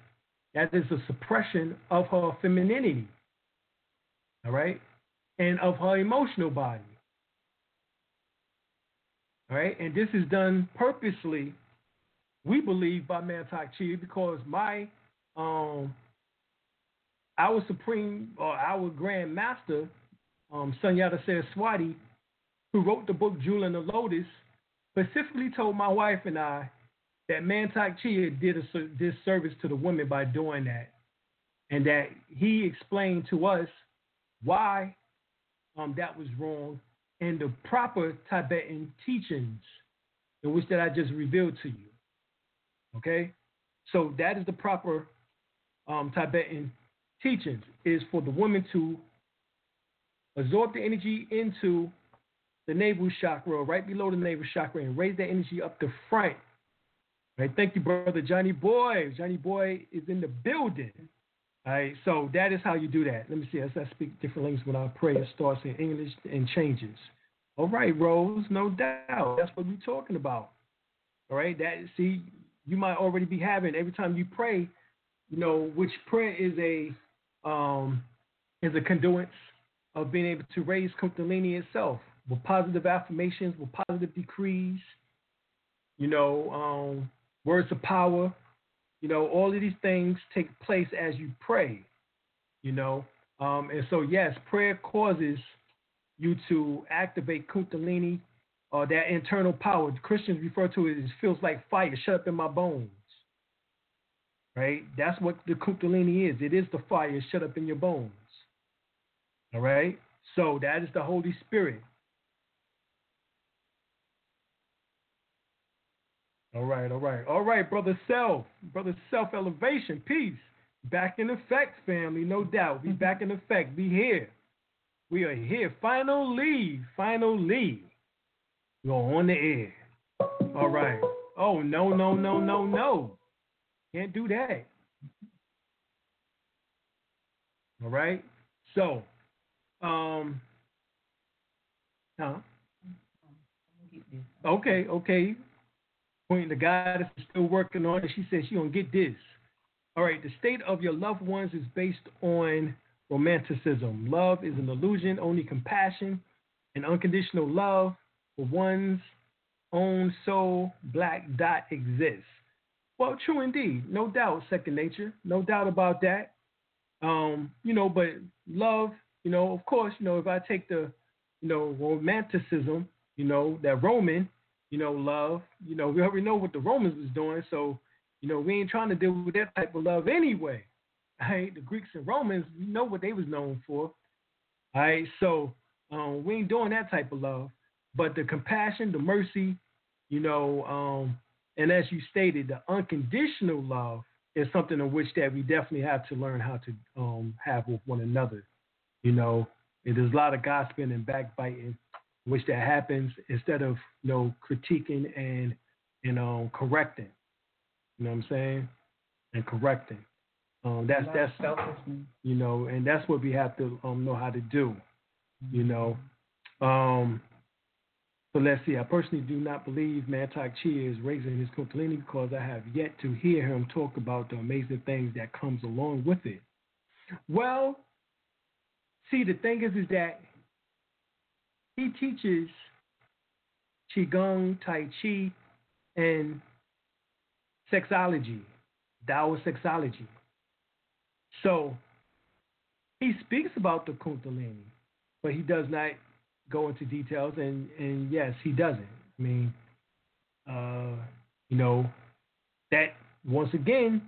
That is a suppression of her femininity. All right, and of her emotional body. Right, and this is done purposely, we believe, by Mantak Chia because my um our supreme or our grand master, um, Sunyata Saraswati, who wrote the book Jewel and the Lotus, specifically told my wife and I that Mantak Chia did a disservice to the women by doing that. And that he explained to us why um, that was wrong and the proper Tibetan teachings in which that I just revealed to you. Okay? So that is the proper um, Tibetan teachings is for the woman to absorb the energy into the navel chakra, right below the navel chakra, and raise that energy up the front. Right? Thank you, brother Johnny Boy. Johnny Boy is in the building. All right, so that is how you do that. Let me see. As I speak different languages when I pray, it starts in English and changes. All right, Rose, no doubt. That's what we're talking about. All right, that see, you might already be having every time you pray, you know, which prayer is a um is a conduit of being able to raise Kundalini itself with positive affirmations, with positive decrees, you know, um, words of power, you know, all of these things take place as you pray, you know. Um, and so, yes, prayer causes you to activate Kundalini or uh, that internal power. Christians refer to it as feels like fire shut up in my bones. Right? That's what the Kundalini is. It is the fire shut up in your bones. All right? So that is the Holy Spirit. All right, all right, all right, brother self, brother self elevation, peace. Back in effect, family, no doubt. We back in effect. Be here. We are here. Finally, finally, we're on the air. All right. Oh no, no, no, no, no. Can't do that. All right. So, um, huh? Okay, okay. Point the goddess is still working on it. She says she gonna get this. All right, the state of your loved ones is based on romanticism. Love is an illusion, only compassion and unconditional love for one's own soul, black dot exists. Well, true indeed. No doubt, second nature. No doubt about that. Um, you know, but love, you know, of course, you know, if I take the, you know, romanticism, you know, that Roman, you know, love. You know, we already know what the Romans was doing, so you know, we ain't trying to deal with that type of love anyway. Right? The Greeks and Romans, we know what they was known for. All right, so um, we ain't doing that type of love. But the compassion, the mercy, you know, um, and as you stated, the unconditional love is something in which that we definitely have to learn how to um, have with one another. You know, there's a lot of gossiping and backbiting which that happens instead of you know critiquing and you know correcting. You know what I'm saying? And correcting. Um, that's that's you know, and that's what we have to um, know how to do. You know. Um, so let's see. I personally do not believe Mantak Chia is raising his Kundalini because I have yet to hear him talk about the amazing things that comes along with it. Well, see, the thing is, is that he teaches Qigong, Tai Chi, and sexology, Taoist sexology. So he speaks about the Kundalini, but he does not go into details. And, and yes, he doesn't. I mean, uh, you know, that once again,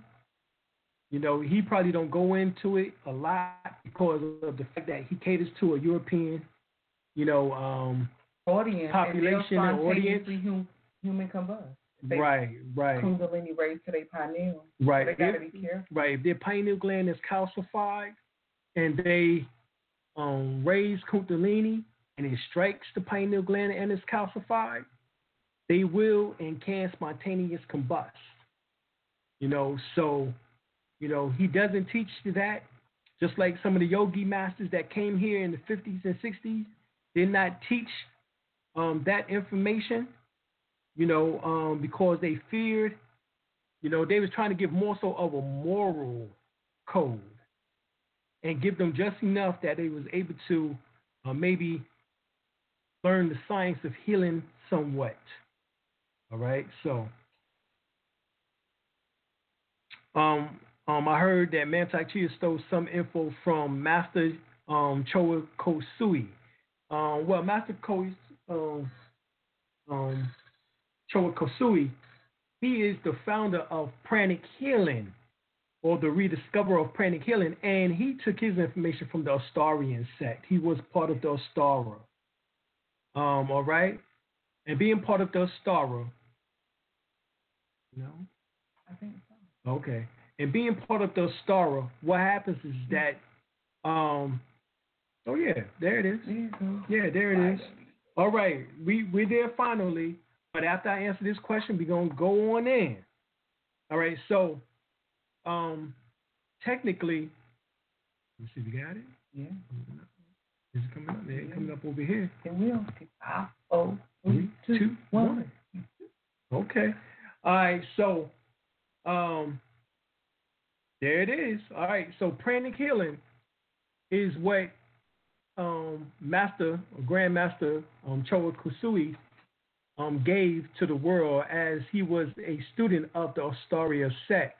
you know, he probably don't go into it a lot because of the fact that he caters to a European you know, um, audience population and, and audience. Human, human combust. Right, right. Kundalini raised to their pineal. Right. So they got to be careful. Right. If their pineal gland is calcified and they um, raise Kundalini and it strikes the pineal gland and it's calcified, they will and can spontaneous combust. You know, so you know he doesn't teach that. Just like some of the yogi masters that came here in the 50s and 60s did not teach um, that information. You know, um, because they feared. You know, they was trying to give more so of a moral code and give them just enough that they was able to uh, maybe learn the science of healing somewhat. All right, so um, um, I heard that Mantak Chia stole some info from Master um, Choa Kok Sui. Um, well, Master Ko, um, um, Choa Kok Sui, he is the founder of Pranic Healing, or the rediscoverer of Pranic Healing, and he took his information from the Astarian sect. He was part of the Astara. Um, all right, and being part of the Astara, no, I think so. okay, and being part of the Astara, what happens is that, um, oh yeah, there it is. Yeah, there it is. All right, we we're there finally. But after I answer this question, we're gonna go on in. All right, so um technically, let me see if you got it. Yeah. Is it coming up? Yeah, it's coming up over here. It will. Five, four, Three, three, two, two, one. Okay. All right, so um there it is. All right, so pranic healing is what um Master or Grandmaster um Choa Kok Sui um gave to the world as he was a student of the Astaria sect.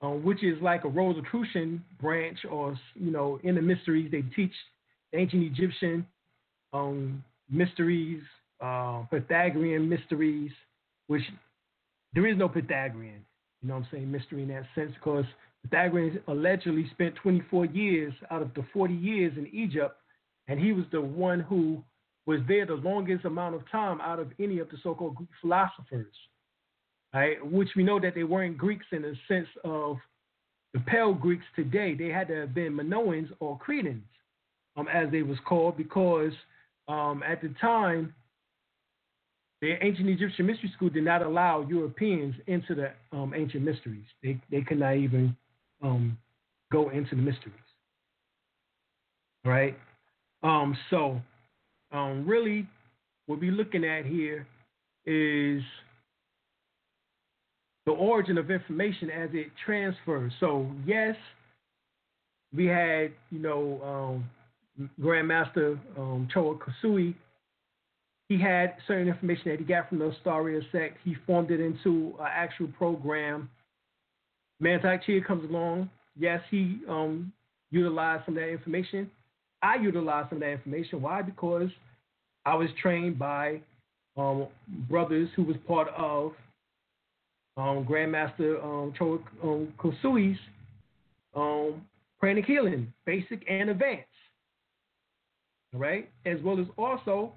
Um, which is like a Rosicrucian branch, or you know, in the mysteries they teach ancient Egyptian um, mysteries, uh, Pythagorean mysteries, which there is no Pythagorean, you know what I'm saying, mystery in that sense, because Pythagorean allegedly spent 24 years out of the 40 years in Egypt, and he was the one who was there the longest amount of time out of any of the so-called Greek philosophers, right? Which we know that they weren't Greeks in the sense of the Pale Greeks today. They had to have been Minoans or Cretans, um, as they was called, because um, at the time the ancient Egyptian mystery school did not allow Europeans into the um, ancient mysteries. They they could not even um, go into the mysteries. Right? Um, so um, really what we're looking at here is the origin of information as it transfers. So yes, we had, you know, um, Grandmaster um, Choa Kok Sui he had certain information that he got from the Astaria sect. He formed it into an actual program. Mantak Chia comes along. Yes, he um, utilized some of that information. I utilized some of that information. Why? Because I was trained by um, brothers who was part of um, Grandmaster um, Choa um, Kok Sui's um, pranic healing, basic and advanced. All right, as well as also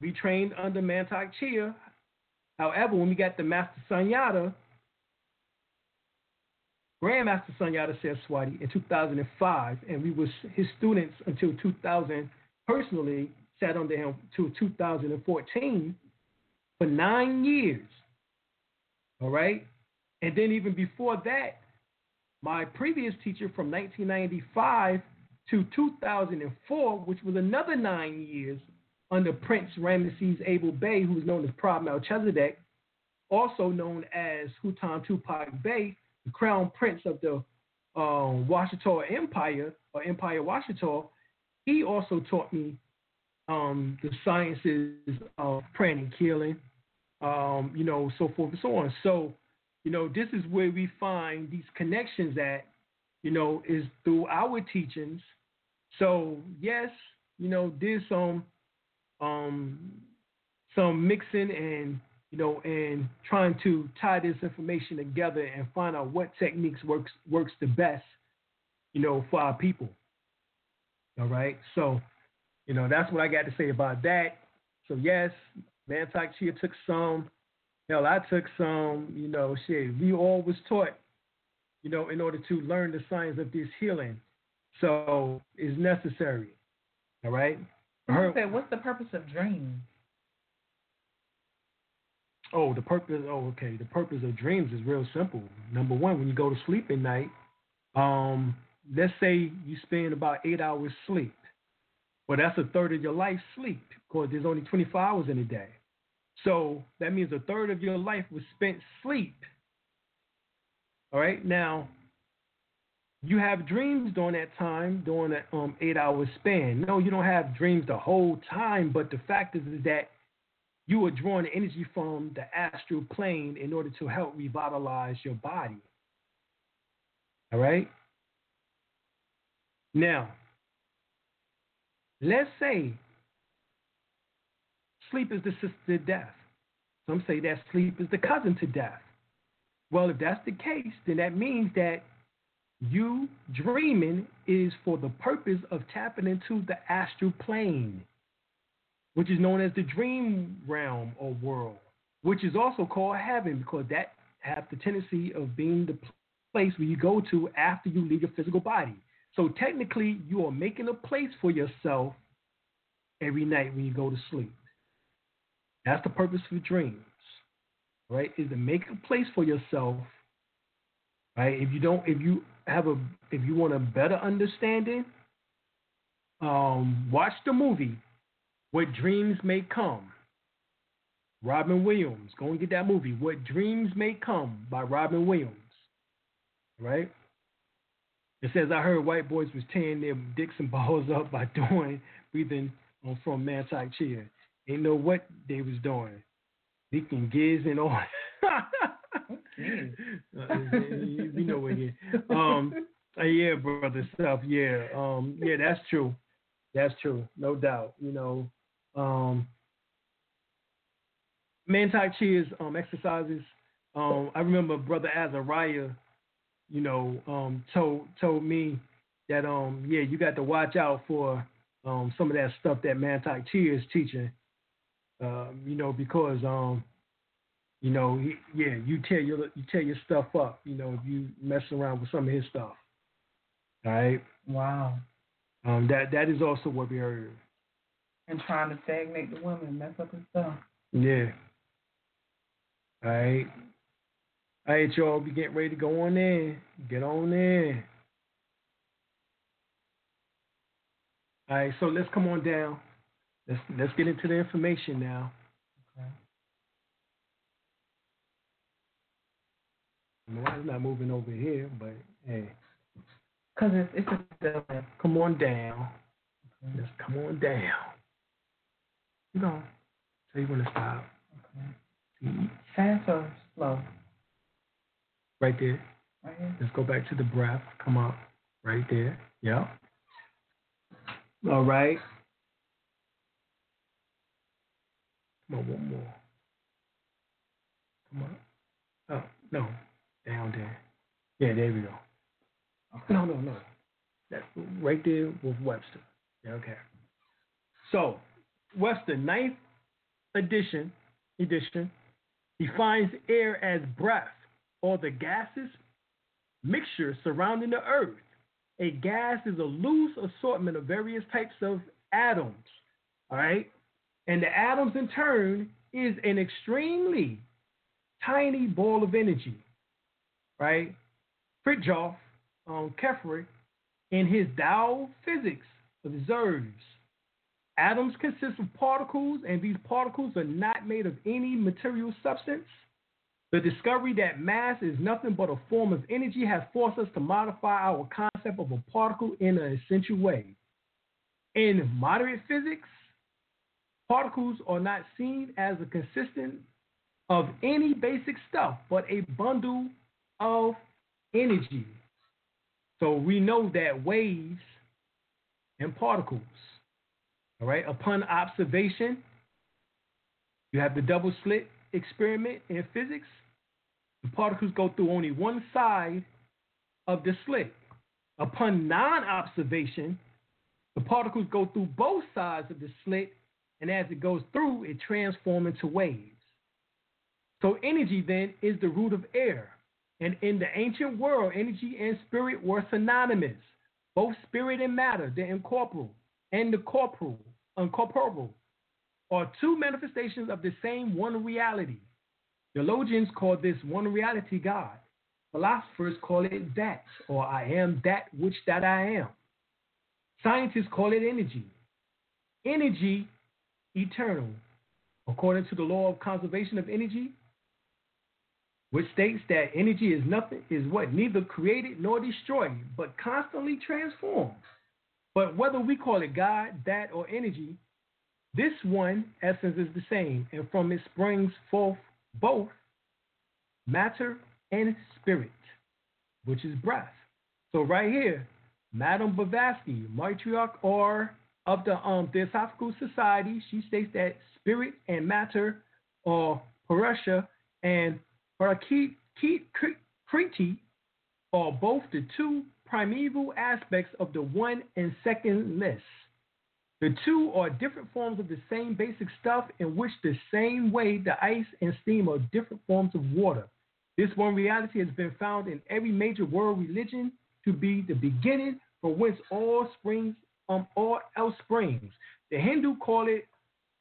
we trained under Mantak Chia. However, when we got the Master Sunyata, Grandmaster Sunyata Saraswati in 2005, and we was his students until 2000. Personally, sat under him till 2014 for nine years. All right, and then even before that, my previous teacher from 1995 to 2004, which was another nine years, under Prince Ramesses Abel Bey, who's known as Proud Melchizedek, also known as Hutan Tupac Bey, the crown prince of the um, Washitaw Empire, or Empire Washitaw, he also taught me um, the sciences of pranic healing, um, you know, so forth and so on. So, you know, this is where we find these connections at, you know, is through our teachings. So, yes, you know, there's some um, some mixing and you know and trying to tie this information together and find out what techniques works works the best you know for our people. All right? So you know that's what i got to say about that. So yes mantak chia took some. Hell i took some you know shit. We all was taught you know in order to learn the science of this healing. So it's necessary. All right? Said, what's the purpose of dreams? Oh, the purpose. Oh, okay. The purpose of dreams is real simple. Number one, when you go to sleep at night, um, let's say you spend about eight hours sleep. Well, that's a third of your life sleep because there's only 24 hours in a day. So that means a third of your life was spent sleep. All right. Now, you have dreams during that time, during that um, eight hour span. No, you don't have dreams the whole time, but the fact is, is that you are drawing energy from the astral plane in order to help revitalize your body. All right? Now, let's say sleep is the sister to death. Some say that sleep is the cousin to death. Well, if that's the case, then that means that you dreaming is for the purpose of tapping into the astral plane, which is known as the dream realm or world, which is also called heaven because that has the tendency of being the place where you go to after you leave your physical body. So technically, you are making a place for yourself every night when you go to sleep. That's the purpose of dreams, right? Is to make a place for yourself, right? If you don't, if you have a, if you want a better understanding, um, watch the movie "What Dreams May Come." Robin Williams, go and get that movie. What Dreams May Come by Robin Williams. Right? It says I heard white boys was tearing their dicks and (laughs) balls up by doing breathing on from Mantak Chia. Ain't know what they was doing. Leaking giz and all. you (laughs) know what it is. Um, uh, yeah, brother stuff. Yeah, um, yeah, that's true. That's true, no doubt. You know, um, Mantak Chia's um, exercises. Um, I remember Brother Azariah, you know, um, told told me that um, yeah, you got to watch out for um, some of that stuff that Man Tai Chi is teaching. Um, you know, because um, you know, he, yeah, you tear your you tear your stuff up. You know, if you mess around with some of his stuff. All right. Wow. Um, that that is also what we heard. And trying to stagnate the women, mess up his stuff. Yeah. All right. All right, y'all. Be getting ready to go on in. Get on in. All right. So let's come on down. Let's let's get into the information now. Okay. Well, it's not moving over here, but hey. Cause it's it's a Come on down. Okay. Just come on down. You know, tell you when to stop. Okay. Fast or slow? Right there. Right here. Let's go back to the breath. Come up. Right there. Yep. All right. Come on, one more. Come on. Oh, no. Down there. Yeah, there we go. Okay. No, no, no. That's right there with Webster. Yeah, okay. So, Webster, ninth edition, edition, defines air as breath or the gases mixture surrounding the earth. A gas is a loose assortment of various types of atoms. All right? And the atoms, in turn, is an extremely tiny ball of energy. Right? Fritjof um, in his Tao physics, observes atoms consist of particles, and these particles are not made of any material substance. The discovery that mass is nothing but a form of energy has forced us to modify our concept of a particle in an essential way. In moderate physics, particles are not seen as a consistent of any basic stuff, but a bundle of energy. So we know that waves and particles, all right, upon observation, you have the double slit experiment in physics. The particles go through only one side of the slit. Upon non observation, the particles go through both sides of the slit, and as it goes through, it transforms into waves. So, energy then is the root of air. And in the ancient world, energy and spirit were synonymous. Both spirit and matter, the incorporeal and the corporeal, uncorporeal, are two manifestations of the same one reality. Theologians call this one reality God. Philosophers call it that, or I am that which that I am. Scientists call it energy. Energy, eternal. According to the law of conservation of energy, which states that energy is nothing is what neither created nor destroyed, but constantly transformed. But whether we call it God, that, or energy, this one essence is the same, and from it springs forth both matter and spirit, which is breath. So right here, Madame Blavatsky, matriarch or of the um, Theosophical Society, she states that spirit and matter, or Purusha and Prakriti, are both the two primeval aspects of the one and second list. The two are different forms of the same basic stuff in which the same way the ice and steam are different forms of water. This one reality has been found in every major world religion to be the beginning from whence all springs, um, all else springs. The Hindu call it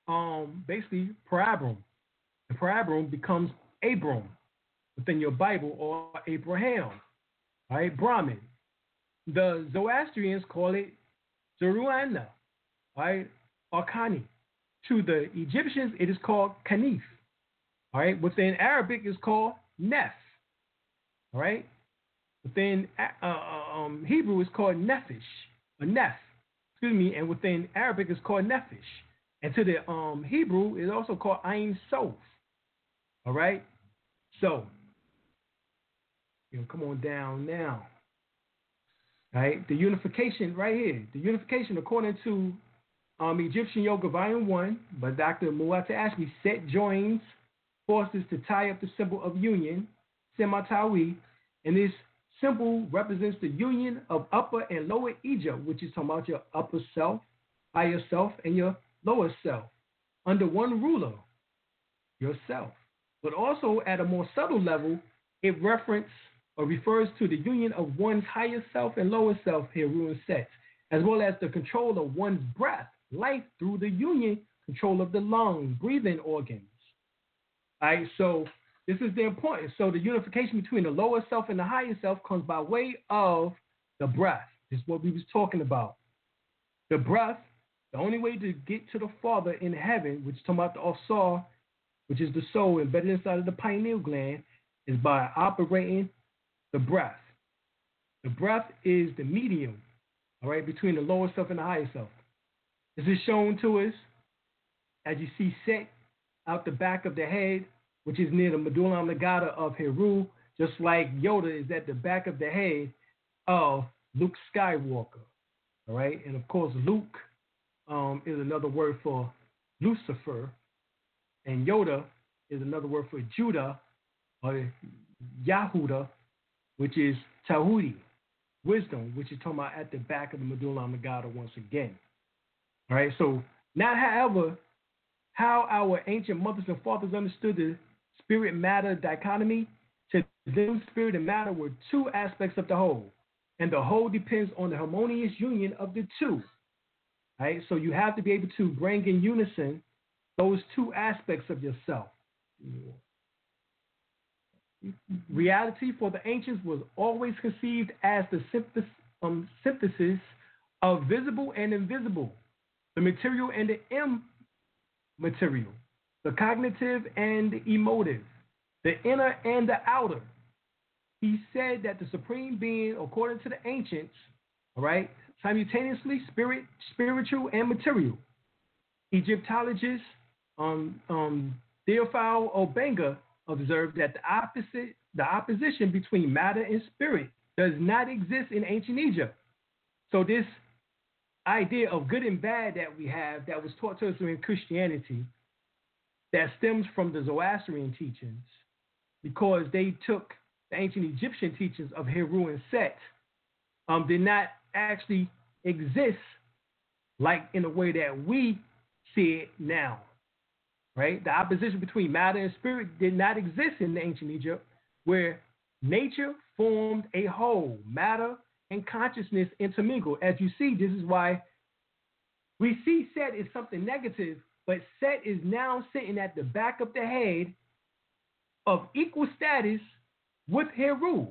um, basically Parabram. And Parabram becomes Abram within your Bible or Abraham, right? Brahman. The Zoroastrians call it Zeruana, right? Or Kani. To the Egyptians, it is called Kanif. All right. Within Arabic, it's called Neph. All right. Within uh, uh, um, Hebrew, it's called Nephish, or Neph. Excuse me. And within Arabic, it's called Nephish. And to the um, Hebrew, it's also called Ein Sof. All right. So, you know, come on down now. Right. The unification right here. The unification, according to um, Egyptian Yoga Volume 1 by Dr. Muata Ashby, Set joins forces to tie up the symbol of union, Sematawi, and this symbol represents the union of upper and lower Egypt, which is talking about your upper self, higher self, and your lower self, under one ruler, yourself. But also at a more subtle level, it references or refers to the union of one's higher self and lower self, Heru and Set, as well as the control of one's breath, life through the union, control of the lungs, breathing organs. All right, so this is the importance. So the unification between the lower self and the higher self comes by way of the breath. This is what we was talking about. The breath, the only way to get to the Father in heaven, which is talking about the Asar, which is the soul embedded inside of the pineal gland, is by operating the breath. The breath is the medium, all right, between the lower self and the higher self. This is shown to us as you see set out the back of the head, which is near the medulla oblongata of Heru, just like Yoda is at the back of the head of Luke Skywalker. All right, and of course, Luke um, is another word for Lucifer, and Yoda is another word for Judah or Yahuda, which is Tahudi, wisdom, which is talking about at the back of the medulla oblongata once again. All right, so now, however, how our ancient mothers and fathers understood the spirit matter dichotomy, to them, spirit and matter were two aspects of the whole, and the whole depends on the harmonious union of the two. All right, so you have to be able to bring in unison those two aspects of yourself. Reality for the ancients was always conceived as the synthesis, um, synthesis of visible and invisible the material and the immaterial, the cognitive and the emotive, the inner and the outer. He said that the supreme being, according to the ancients, all right, simultaneously spirit, spiritual and material. Egyptologists, um, um, Theophile Obenga observed that the opposite, the opposition between matter and spirit does not exist in ancient Egypt. So this idea of good and bad that we have that was taught to us in Christianity that stems from the Zoroastrian teachings because they took the ancient Egyptian teachings of Heru and Set um, did not actually exist like in the way that we see it now. Right? The opposition between matter and spirit did not exist in ancient Egypt, where nature formed a whole, matter and consciousness intermingle. As you see, this is why we see Set is something negative, but Set is now sitting at the back of the head of equal status with Heru.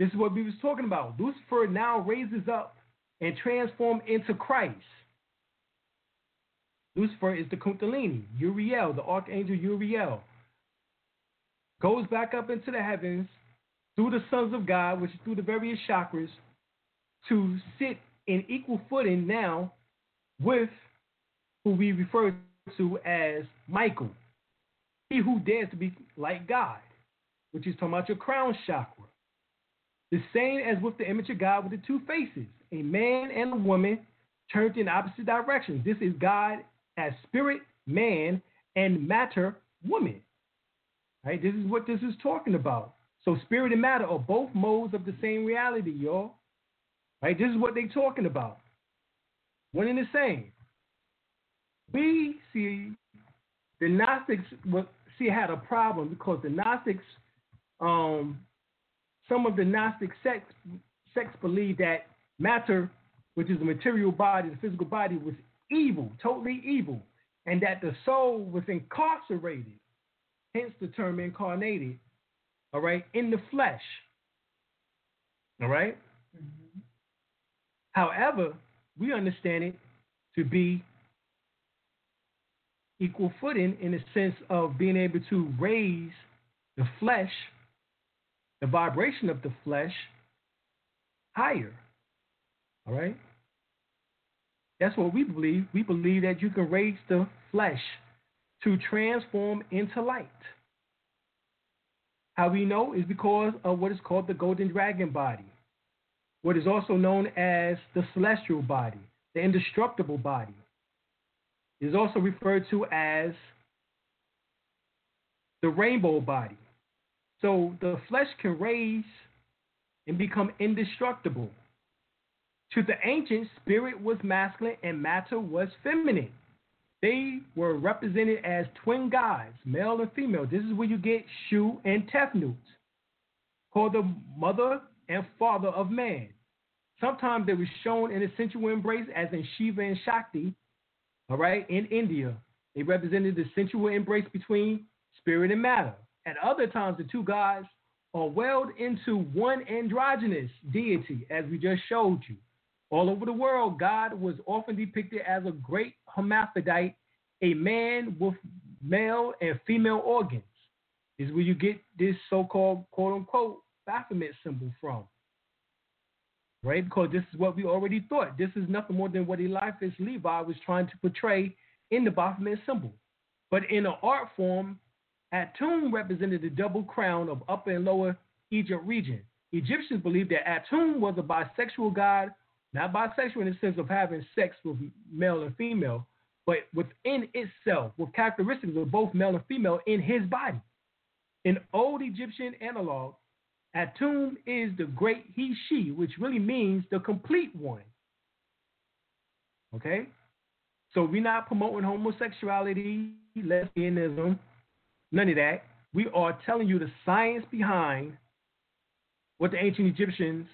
This is what we was talking about. Lucifer now raises up and transforms into Christ. Lucifer is the Kundalini, Uriel, the archangel Uriel. Goes back up into the heavens through the sons of God, which is through the various chakras, to sit in equal footing now with who we refer to as Michael. He who dares to be like God, which is talking about your crown chakra. The same as with the image of God with the two faces, a man and a woman turned in opposite directions. This is God as spirit, man, and matter, woman. Right? This is what this is talking about. So spirit and matter are both modes of the same reality, y'all. Right? This is what they're talking about. One and the same. We see the Gnostics see had a problem because the Gnostics, um, some of the Gnostic sects, sects believe that matter, which is the material body, the physical body, was evil, totally evil, and that the soul was incarcerated, hence the term incarnated, all right, in the flesh. All right? mm-hmm. However, we understand it to be equal footing in the sense of being able to raise the flesh, the vibration of the flesh, higher. All right? That's what we believe. We believe that you can raise the flesh to transform into light. How we know is because of what is called the golden dragon body, what is also known as the celestial body, the indestructible body. It is also referred to as the rainbow body. So the flesh can raise and become indestructible. To the ancients, spirit was masculine and matter was feminine. They were represented as twin gods, male and female. This is where you get Shu and Tefnut, called the mother and father of man. Sometimes they were shown in a sensual embrace, as in Shiva and Shakti, all right, in India. They represented the sensual embrace between spirit and matter. At other times, the two gods are welled into one androgynous deity, as we just showed you. All over the world, God was often depicted as a great hermaphrodite, a man with male and female organs. Is where you get this so-called quote unquote Baphomet symbol from. Right? Because this is what we already thought. This is nothing more than what Eliphas Levi was trying to portray in the Baphomet symbol. But in an art form, Atum represented the double crown of Upper and Lower Egypt region. Egyptians believed that Atum was a bisexual god not bisexual in the sense of having sex with male and female, but within itself, with characteristics of both male and female in his body. In old Egyptian analog, Atum is the great he, she, which really means the complete one. Okay? So we're not promoting homosexuality, lesbianism, none of that. We are telling you the science behind what the ancient Egyptians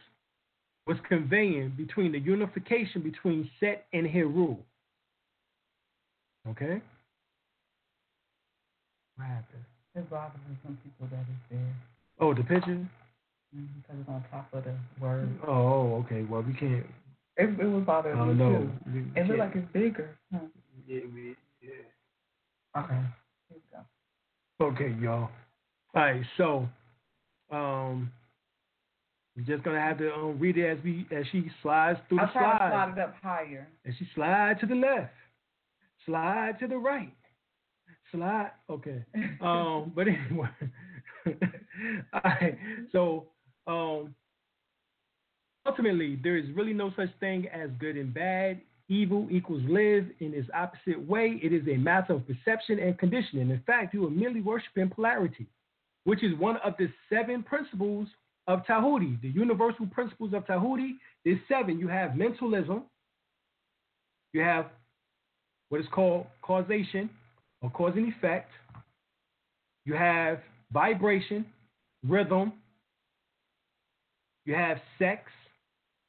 was conveying between the unification between Set and Heru. Okay? What happened? It bothers some people that is there. Oh, the picture? Because mm-hmm, it's on top of the word. Oh, okay. Well, we can't. It, it was bothering me know. too. We, we it looked like it's bigger. Huh? Yeah, we, yeah. Okay. Here we go. Okay, y'all. All right, so um, we're just gonna have to um, read it as we as she slides through I'll the slide. slide. slide it up higher. As she slide to the left, slide to the right, slide. Okay. (laughs) um, but anyway, (laughs) all right. So um, ultimately, there is really no such thing as good and bad. Evil equals live in its opposite way. It is a matter of perception and conditioning. In fact, you are merely worshiping polarity, which is one of the seven principles of Tahuti, the universal principles of Tahuti, is seven. You have mentalism, you have what is called causation or cause and effect, you have vibration, rhythm, you have sex,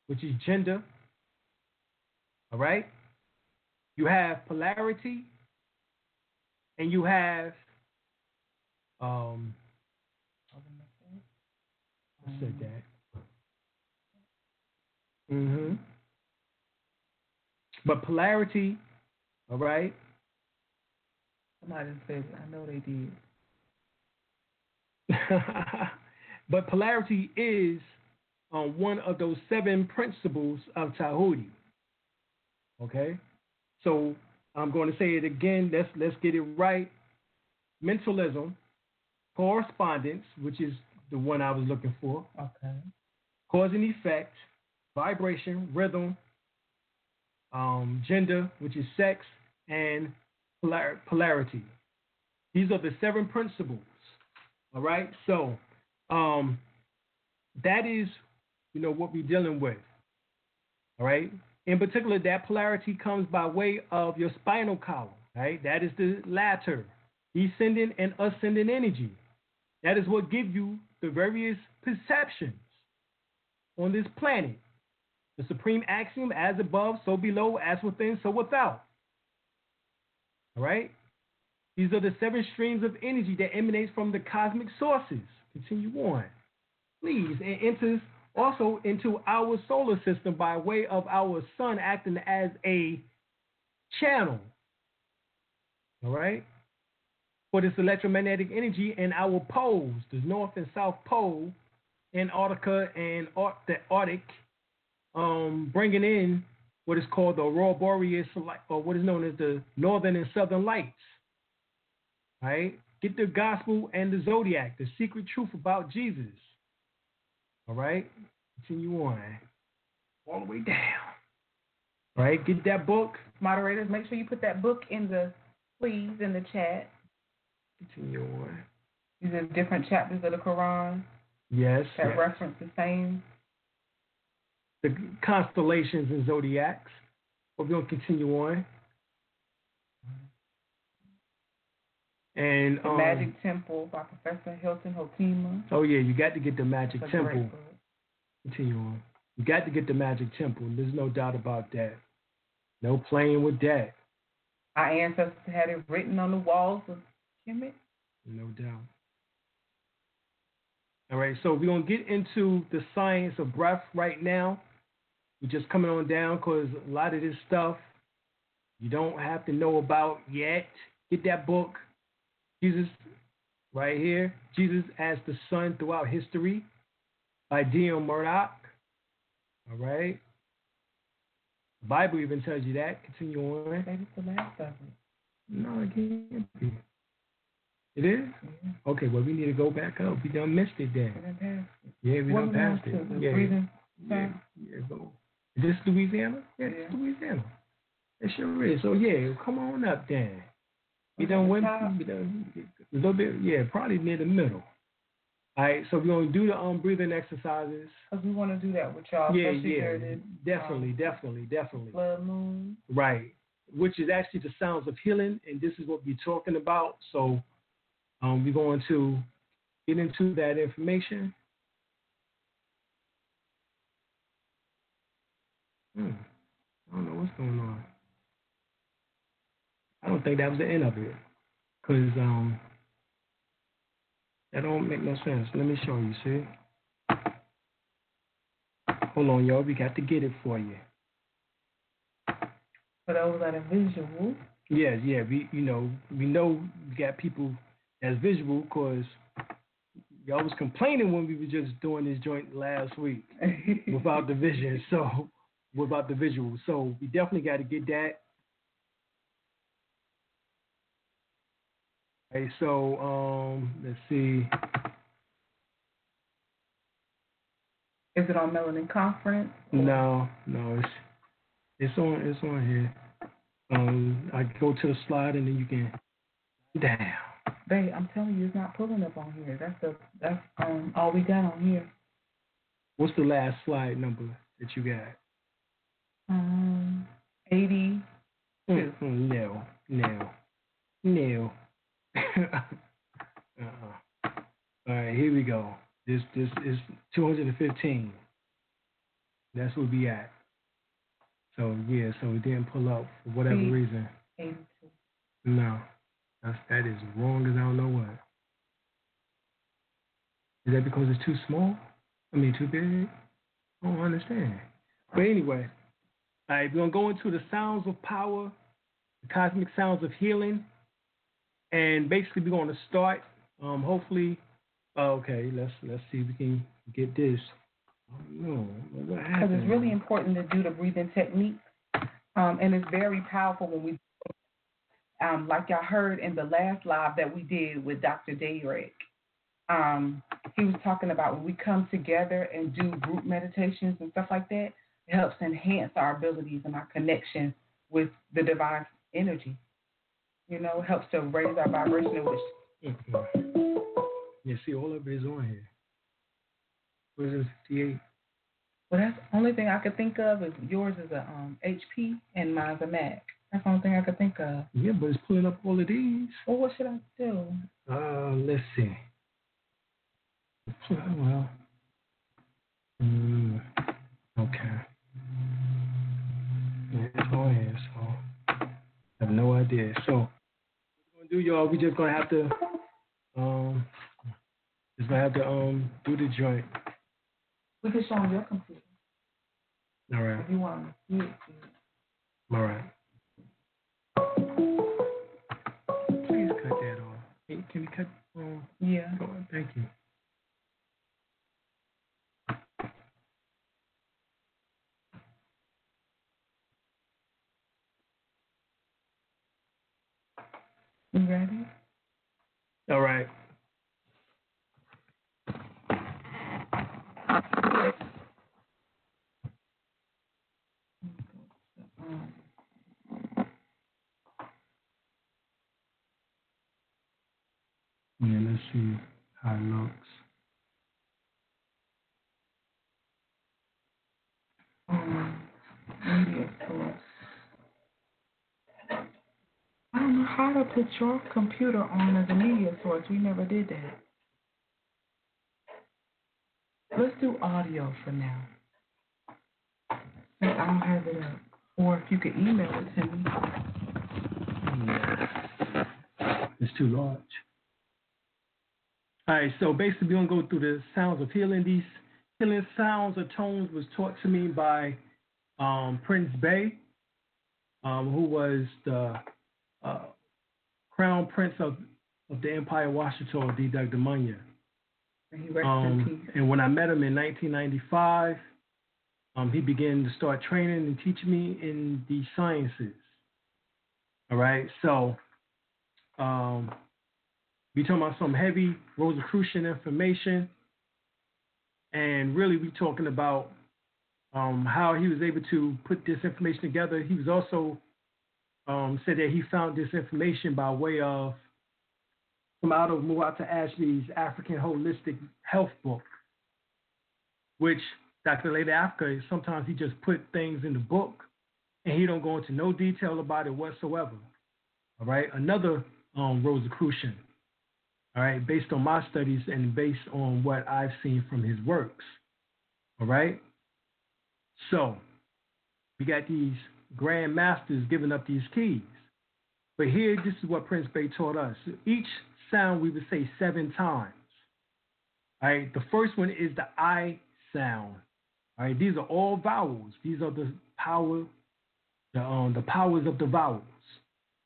which is gender, all right? You have polarity, and you have Um, said that. hmm But polarity, all right. Somebody said it. I know they did. (laughs) but polarity is um, one of those seven principles of Tahuti. Okay, so I'm going to say it again. Let's let's get it right. Mentalism, correspondence, which is the one I was looking for. Okay. Cause and effect, vibration, rhythm, um, gender, which is sex, and polar- polarity. These are the seven principles. All right. So um, that is, you know, what we're dealing with. All right. In particular, that polarity comes by way of your spinal column. Right. That is the latter, descending and ascending energy. That is what gives you the various perceptions on this planet. The supreme axiom, as above, so below, as within, so without. All right? These are the seven streams of energy that emanates from the cosmic sources. Continue on. Please, and enters also into our solar system by way of our sun acting as a channel. All right? For this electromagnetic energy and our poles, the North and South Pole, Antarctica and the Arctic, um, bringing in what is called the aurora borealis, or what is known as the northern and southern lights. Right? Get the gospel and the zodiac, the secret truth about Jesus. All right? Continue on. All the way down. All right? Get that book. Moderators, make sure you put that book in the, please, in the chat. Continue on. These are different chapters of the Quran. Yes. That yes. reference the same. The constellations and zodiacs. We're going to continue on. And the um, Magic Temple by Professor Hilton Hotema. Oh yeah, you got to get the Magic Temple. Continue on. You got to get the Magic Temple. There's no doubt about that. No playing with that. Our ancestors had it written on the walls of No doubt. All right, so we're gonna get into the science of breath right now. We're just coming on down because a lot of this stuff you don't have to know about yet. Get that book, Jesus, right here. Jesus as the Sun throughout history by D.M. Murdoch. All right. The Bible even tells you that. Continue on. Maybe it's the last of it. No, it can't be. It is? Okay, well, we need to go back up. We done missed it then. We done passed it. Yeah, we done passed it. Yeah, breathing yeah, yeah, go. Is this Louisiana? Yeah, it's Louisiana. It sure is. So, yeah, come on up then. We done went, we done, a little bit, yeah, probably near the middle. All right, so we're going to do the um, breathing exercises. Because we want to do that with y'all. Yeah, yeah, definitely, definitely, definitely. Blood moon. Right. Which is actually the sounds of healing, and this is what we're talking about. So um, we're going to get into that information. Hmm. I don't know what's going on. I don't think that was the end of it. Because um, that don't make no sense. Let me show you, see? Hold on, y'all. We got to get it for you. But For those that are visual. Yeah, yeah. We, you know, we know we got people that's visual because y'all was complaining when we were just doing this joint last week (laughs) without the vision. So, without the visual. So, we definitely got to get that. Okay, so um, let's see. Is it on Melanin Conference? No, no, it's it's on it's on here. Um, I go to the slide and then you can down. Babe, I'm telling you, it's not pulling up on here. That's the that's um all we got on here. What's the last slide number that you got? Um, eighty. Mm, mm, no, no, no. (laughs) uh-uh. All right, here we go. This this is 215. That's where we at. So yeah, so it didn't pull up for whatever reason. Eighty-two. No, that's that is wrong as I don't know what. Is that because it's too small? I mean, too big? I don't understand. But anyway, all right, we're gonna go into the sounds of power, the cosmic sounds of healing, and basically we're gonna start. Um, hopefully, oh, okay. Let's let's see if we can get this. No, Because it's really important to do the breathing technique. Um, and it's very powerful when we, um, like y'all heard in the last live that we did with Dr. Derek. Um, he was talking about when we come together and do group meditations and stuff like that, it helps enhance our abilities and our connection with the divine energy. You know, it helps to raise our vibration, which Mhm. Yeah, see, all of it is on here. What is it, 58? Well, that's the only thing I could think of is yours is a um, HP and mine's a Mac. That's the only thing I could think of. Yeah, but it's pulling up all of these. Well, what should I do? Uh, let's see. Oh, well. Mm, okay. Yeah, it's on here, so I have no idea. So, what we're gonna do, y'all? We just gonna have to, um, just gonna have to um do the joint. We can show them your computer All right, if you want to all right. Can we cut? Um, Yeah. go on, thank you. You ready? All right. Yeah, let's see how it looks. um, media source. I don't know how to put your computer on as a media source. We never did that. Let's do audio for now. Since I don't have it up. Or if you could email it to me. It's too large. All right, so basically we're gonna go through the sounds of healing. These healing sounds or tones was taught to me by um, Prince Bey, um, who was the uh, crown prince of, of the Empire of Washitaw, D. Dr. Munya. And he rests in Um, and when I met him in 1995, um, he began to start training and teaching me in the sciences. All right, so um, we talking about some heavy Rosicrucian information, and really we talking about um, how he was able to put this information together. He was also um, said that he found this information by way of from out of Muata Ashby's African Holistic Health Book, which Dr. Llaila Afrika, sometimes he just put things in the book and he don't go into no detail about it whatsoever. All right, another um, Rosicrucian. All right, based on my studies and based on what I've seen from his works. All right, so we got these grand masters giving up these keys. But here, this is what Prince Bey taught us. Each sound we would say seven times. All right, the first one is the I sound. All right, these are all vowels. These are the power, the um, the powers of the vowels.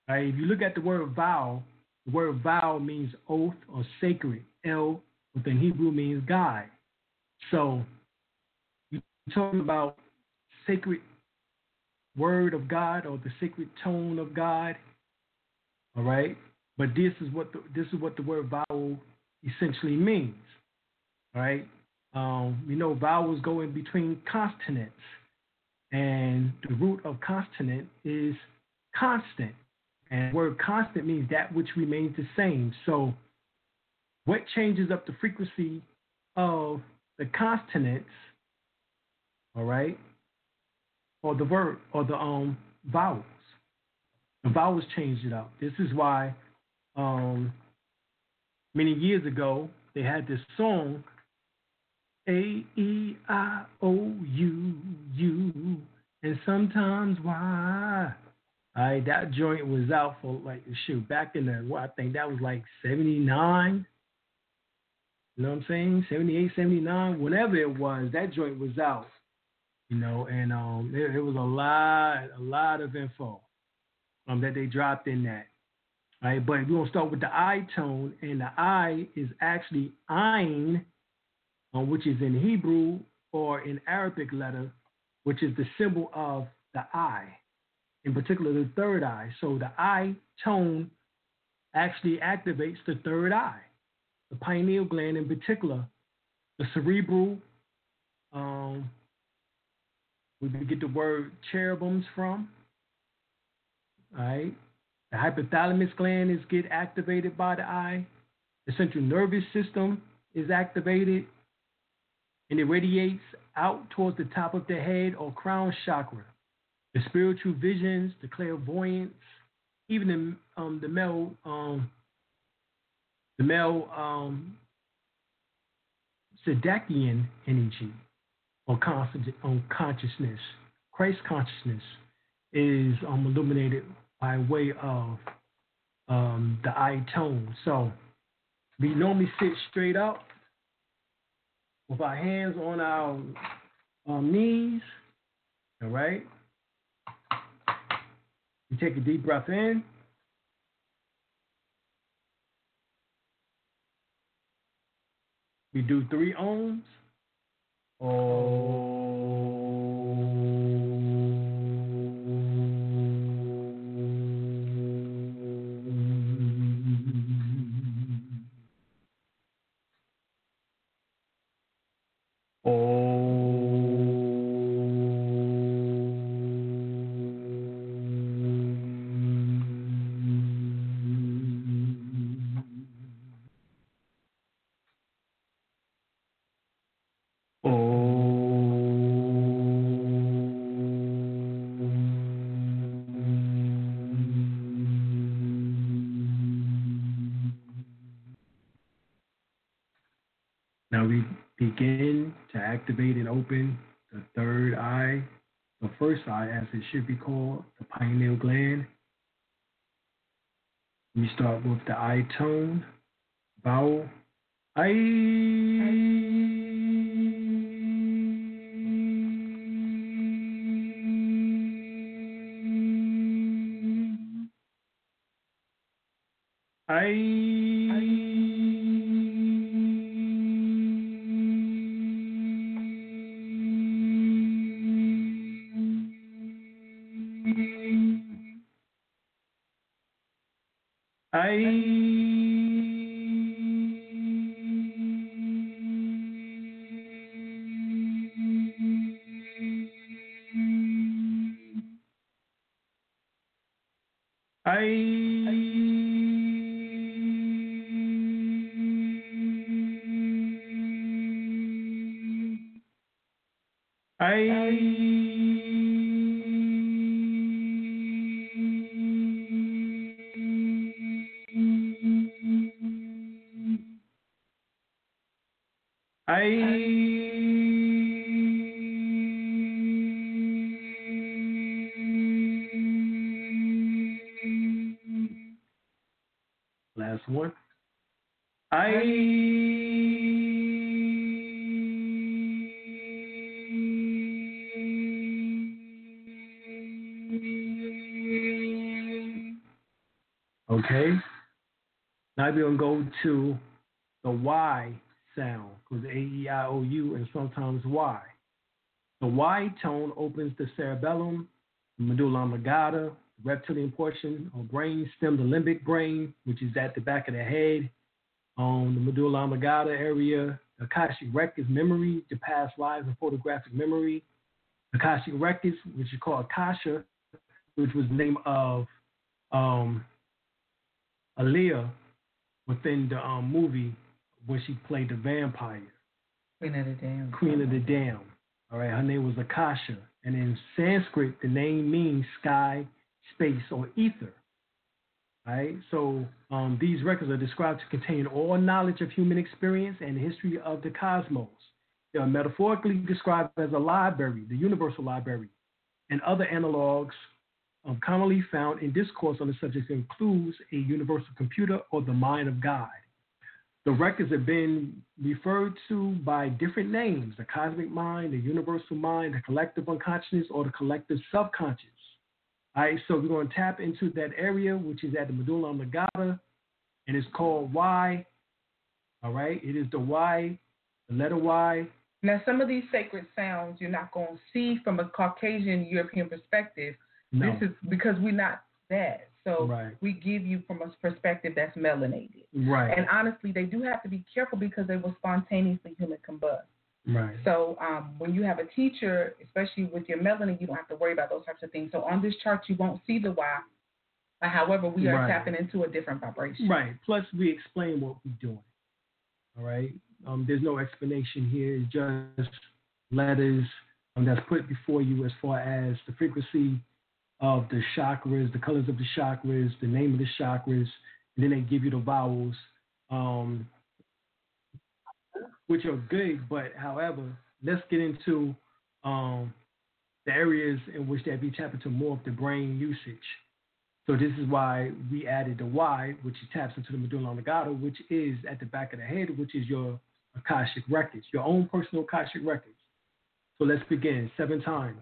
All right, if you look at the word vowel, the word vowel means oath or sacred. El, within Hebrew means God. So you're talking about sacred word of God or the sacred tone of God. All right, but this is what the, this is what the word vowel essentially means. All right, um, we know vowels go in between consonants, and the root of consonant is constant, and word constant means that which remains the same. So, what changes up the frequency of the consonants? All right, or the verb or the um vowels. The vowels change it up. This is why um many years ago they had this song A E I O U U and sometimes why I that joint was out for like shoot back in the well, I think that was like seventy nine. You know what I'm saying? 78, 79, whenever it was, that joint was out. You know, and um, it, it was a lot, a lot of info um, that they dropped in that. Right, but we're gonna start with the I tone, and the I is actually Ein, um, which is in Hebrew or in Arabic letter, which is the symbol of the eye, in particular the third eye. So the eye tone actually activates the third eye, the pineal gland in particular, the cerebral. Um, we get the word cherubims from. Right. The hypothalamus gland is get activated by the eye. The central nervous system is activated and it radiates out towards the top of the head or crown chakra. The spiritual visions, the clairvoyance, even the um, the male um, the male um, Sadakian energy or consciousness, Christ consciousness is um, illuminated by way of um, the eye tone. So we normally sit straight up with our hands on our um, knees. All right. We take a deep breath in. We do three ohms. Oh. It should be called, the pineal gland. We start with the I tone, vowel, I. opens the cerebellum, medulla oblongata, reptilian portion or brain stem, the limbic brain, which is at the back of the head, on the medulla oblongata area, Akashic records memory, the past lives and photographic memory, Akashic records, which is called Akasha, which was the name of um, Aaliyah within the um, movie when she played the vampire. Queen of the Dam. Queen of the Dam. All right, her name was Akasha. And in Sanskrit, the name means sky, space, or ether. Right? so um, these records are described to contain all knowledge of human experience and history of the cosmos. They are metaphorically described as a library, the universal library, and other analogs um, commonly found in discourse on the subject includes a universal computer or the mind of God. The records have been referred to by different names the cosmic mind, the universal mind, the collective unconsciousness, or the collective subconscious. All right, so we're going to tap into that area, which is at the medulla oblongata, and it's called Y. All right, it is the Y, the letter Y. Now, some of these sacred sounds you're not going to see from a Caucasian European perspective. No. This is because we're not that. So Right. we give you from a perspective that's melanated. Right. And honestly, they do have to be careful because they will spontaneously human combust. Right. So um, when you have a teacher, especially with your melanin, you don't have to worry about those types of things. So on this chart, you won't see the Y. Uh, However, we are Right. tapping into a different vibration. Right. Plus, we explain what we're doing. All right. Um, there's no explanation here. It's just letters um, that's put before you as far as the frequency of the chakras, the colors of the chakras, the name of the chakras, and then they give you the vowels, um, which are good. But however, let's get into um, the areas in which that be tap into more of the brain usage. So this is why we added the Y, which taps into the medulla oblongata, which is at the back of the head, which is your Akashic records, your own personal Akashic records. So let's begin seven times.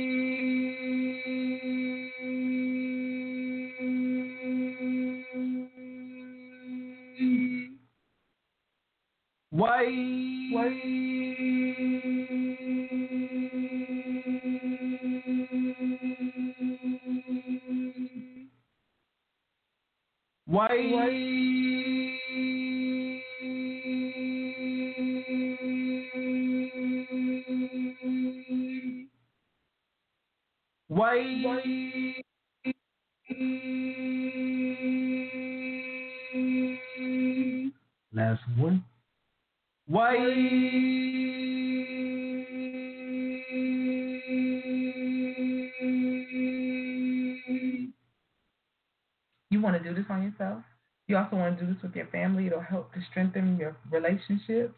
Relationships.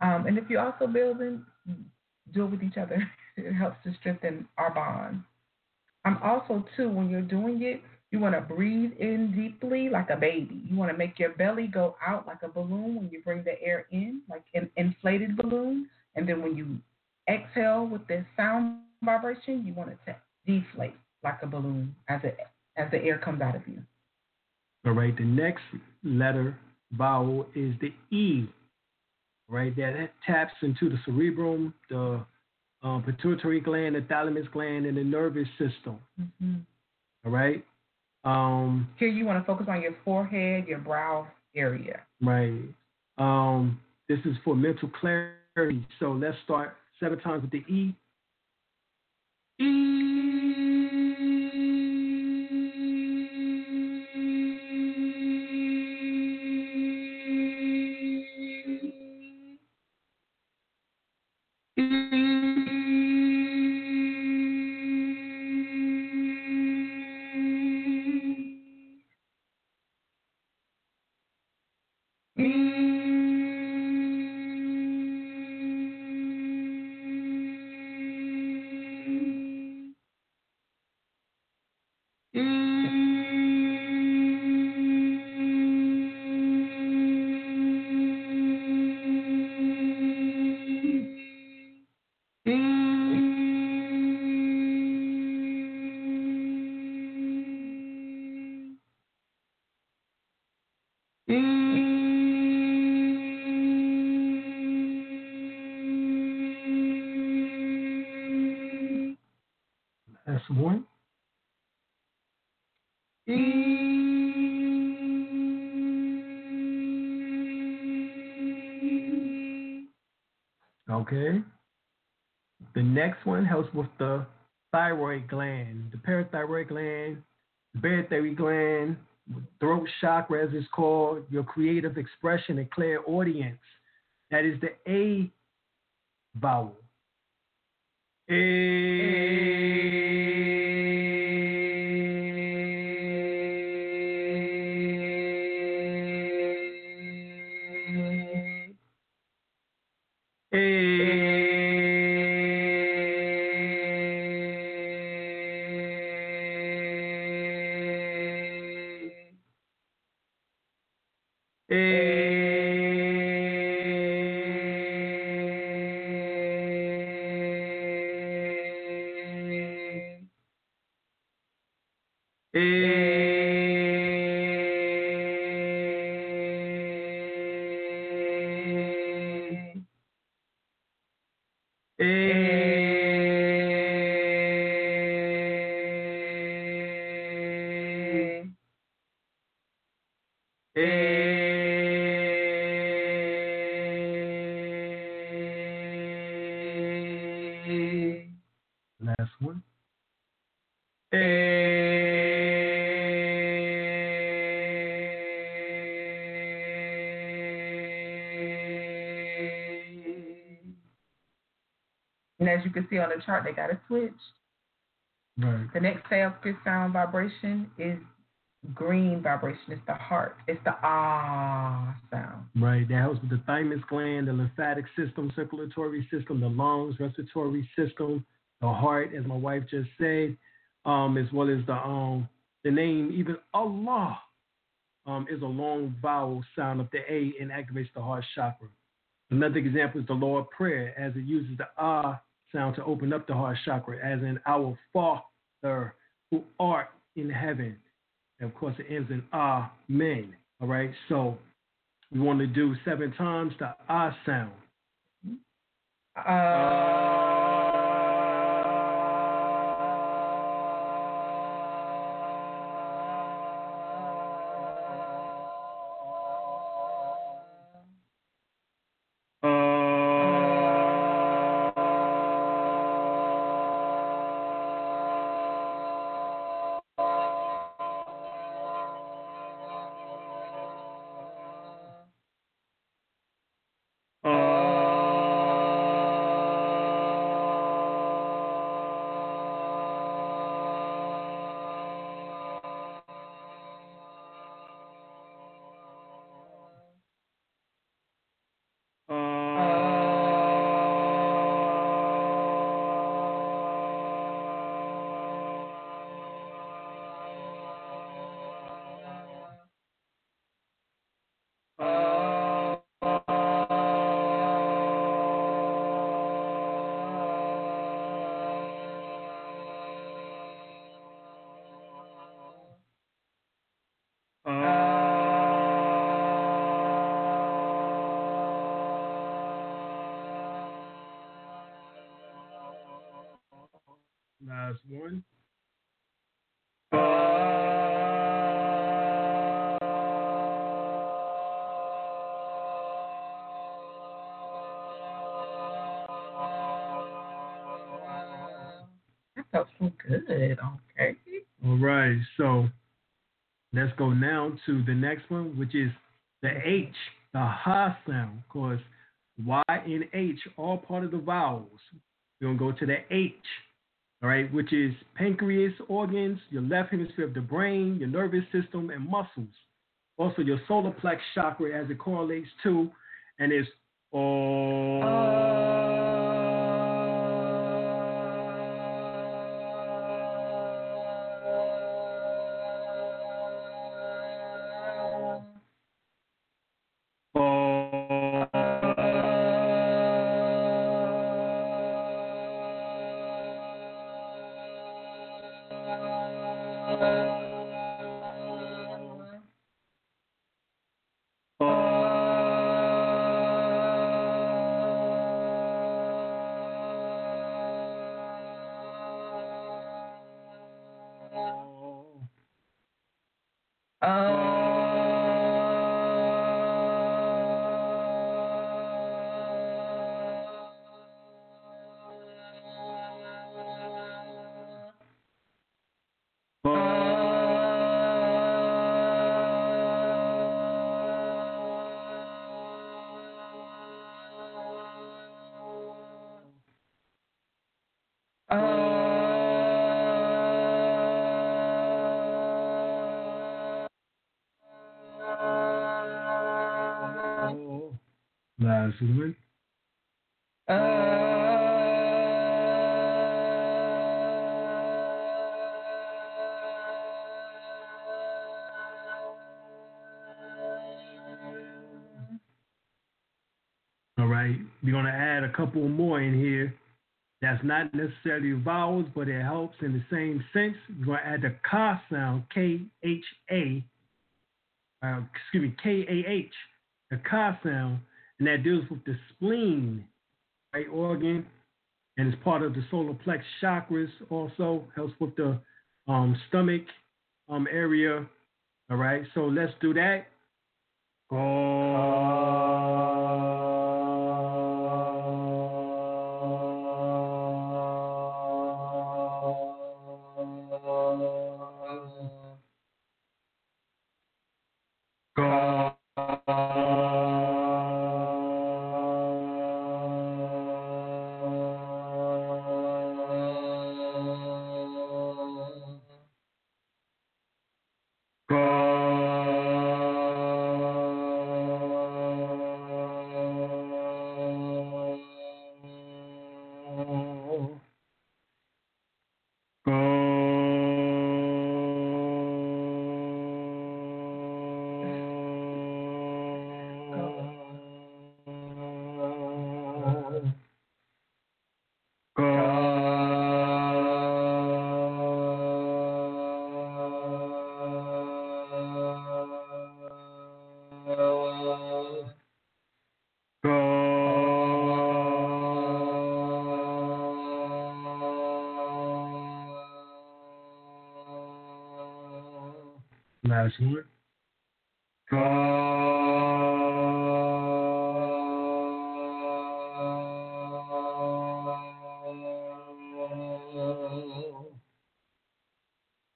Um, and if you're also building, do it with each other. (laughs) It helps to strengthen our bond. I'm also, too, when you're doing it, you want to breathe in deeply like a baby. You want to make your belly go out like a balloon when you bring the air in, like an inflated balloon. And then when you exhale with the sound vibration, you want it to deflate like a balloon as it as the air comes out of you. All right, the next letter vowel is the E. Right, that taps into the cerebrum, the um, pituitary gland, the thalamus gland, and the nervous system. Mm-hmm. All right. Um, Here, you want to focus on your forehead, your brow area. right. Um, this is for mental clarity. So let's start seven times with the E. That's as it's called, your creative expression and clairaudience. That is the A vowel. You can see on the chart, they got it switched. Right. The next Sanskrit sound vibration is green vibration. It's the heart. It's the ah sound. Right. That helps with the thymus gland, the lymphatic system, circulatory system, the lungs, respiratory system, the heart, as my wife just said, um, as well as the um the name, even Allah, um, is a long vowel sound of the A and activates the heart chakra. Another example is the Lord Prayer, as it uses the ah sound to open up the heart chakra, as in our Father who art in heaven. And of course, it ends in Amen. All right, so we want to do seven times the ah sound. Last So good. Okay. All right, so let's go now to the next one, which is the H, the ha sound. Of course, Y and H, all part of the vowels. We're gonna go to the H, all right, which is pancreas, organs, your left hemisphere of the brain, your nervous system, and muscles. Also, your solar plex chakra as it correlates to, and is That's not necessarily vowels, but it helps in the same sense. We're gonna add the ka sound, K H A, uh, excuse me, K A H, the ka sound, and that deals with the spleen, right organ, and it's part of the solar plex chakras. Also helps with the um, stomach um, area. All right, so let's do that.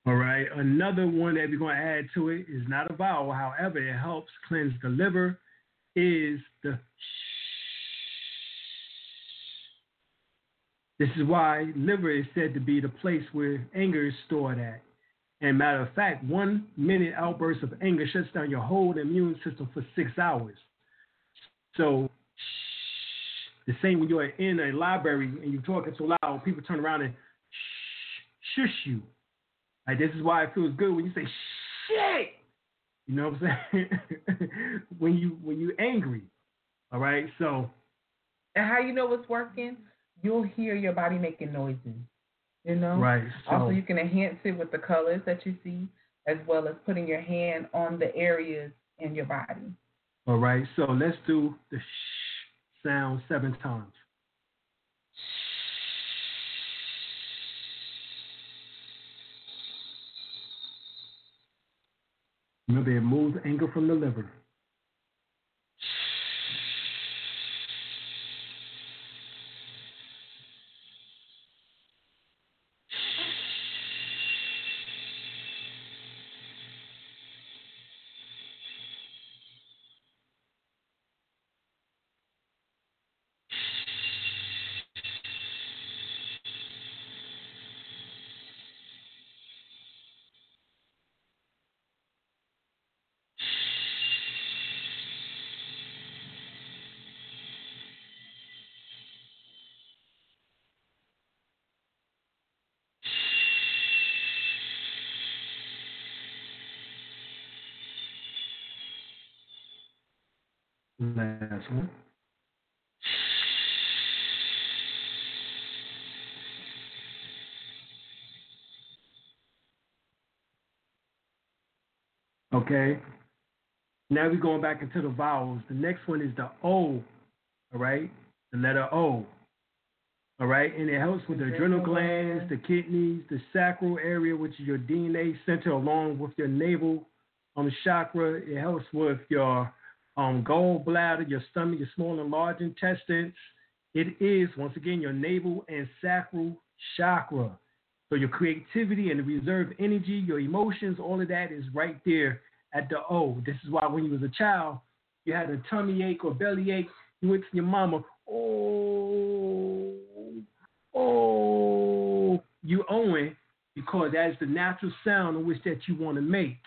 All right, another one that we're going to add to it is not a vowel. However, it helps cleanse the liver. Is the This is why liver is said to be the place where anger is stored at. And matter of fact, one minute outburst of anger shuts down your whole immune system for six hours. So shh, the same when you're in a library and you're talking so loud, people turn around and shh, shush you. Like this is why it feels good when you say shit. You know what I'm saying? (laughs) when you when you're angry. All right. So And how you know it's working? You'll hear your body making noises. You know? Right. So, Also, you can enhance it with the colors that you see, as well as putting your hand on the areas in your body. all right. So let's do the sh sound seven times. Remember, it moves anger from the liver. Last one. Okay. Now we're going back into the vowels. The next one is the O. All right. The letter O. All right. And it helps with the adrenal glands, the kidneys, the sacral area, which is your DNA center, along with your navel um, chakra. It helps with your um, gallbladder, your stomach, your small and large intestines. It is, once again, your navel and sacral chakra. So your creativity and the reserve energy, your emotions, all of that is right there at the O. This is why when you was a child, you had a tummy ache or belly ache, you went to your mama, oh, oh, you it because that is the natural sound in which that you want to make.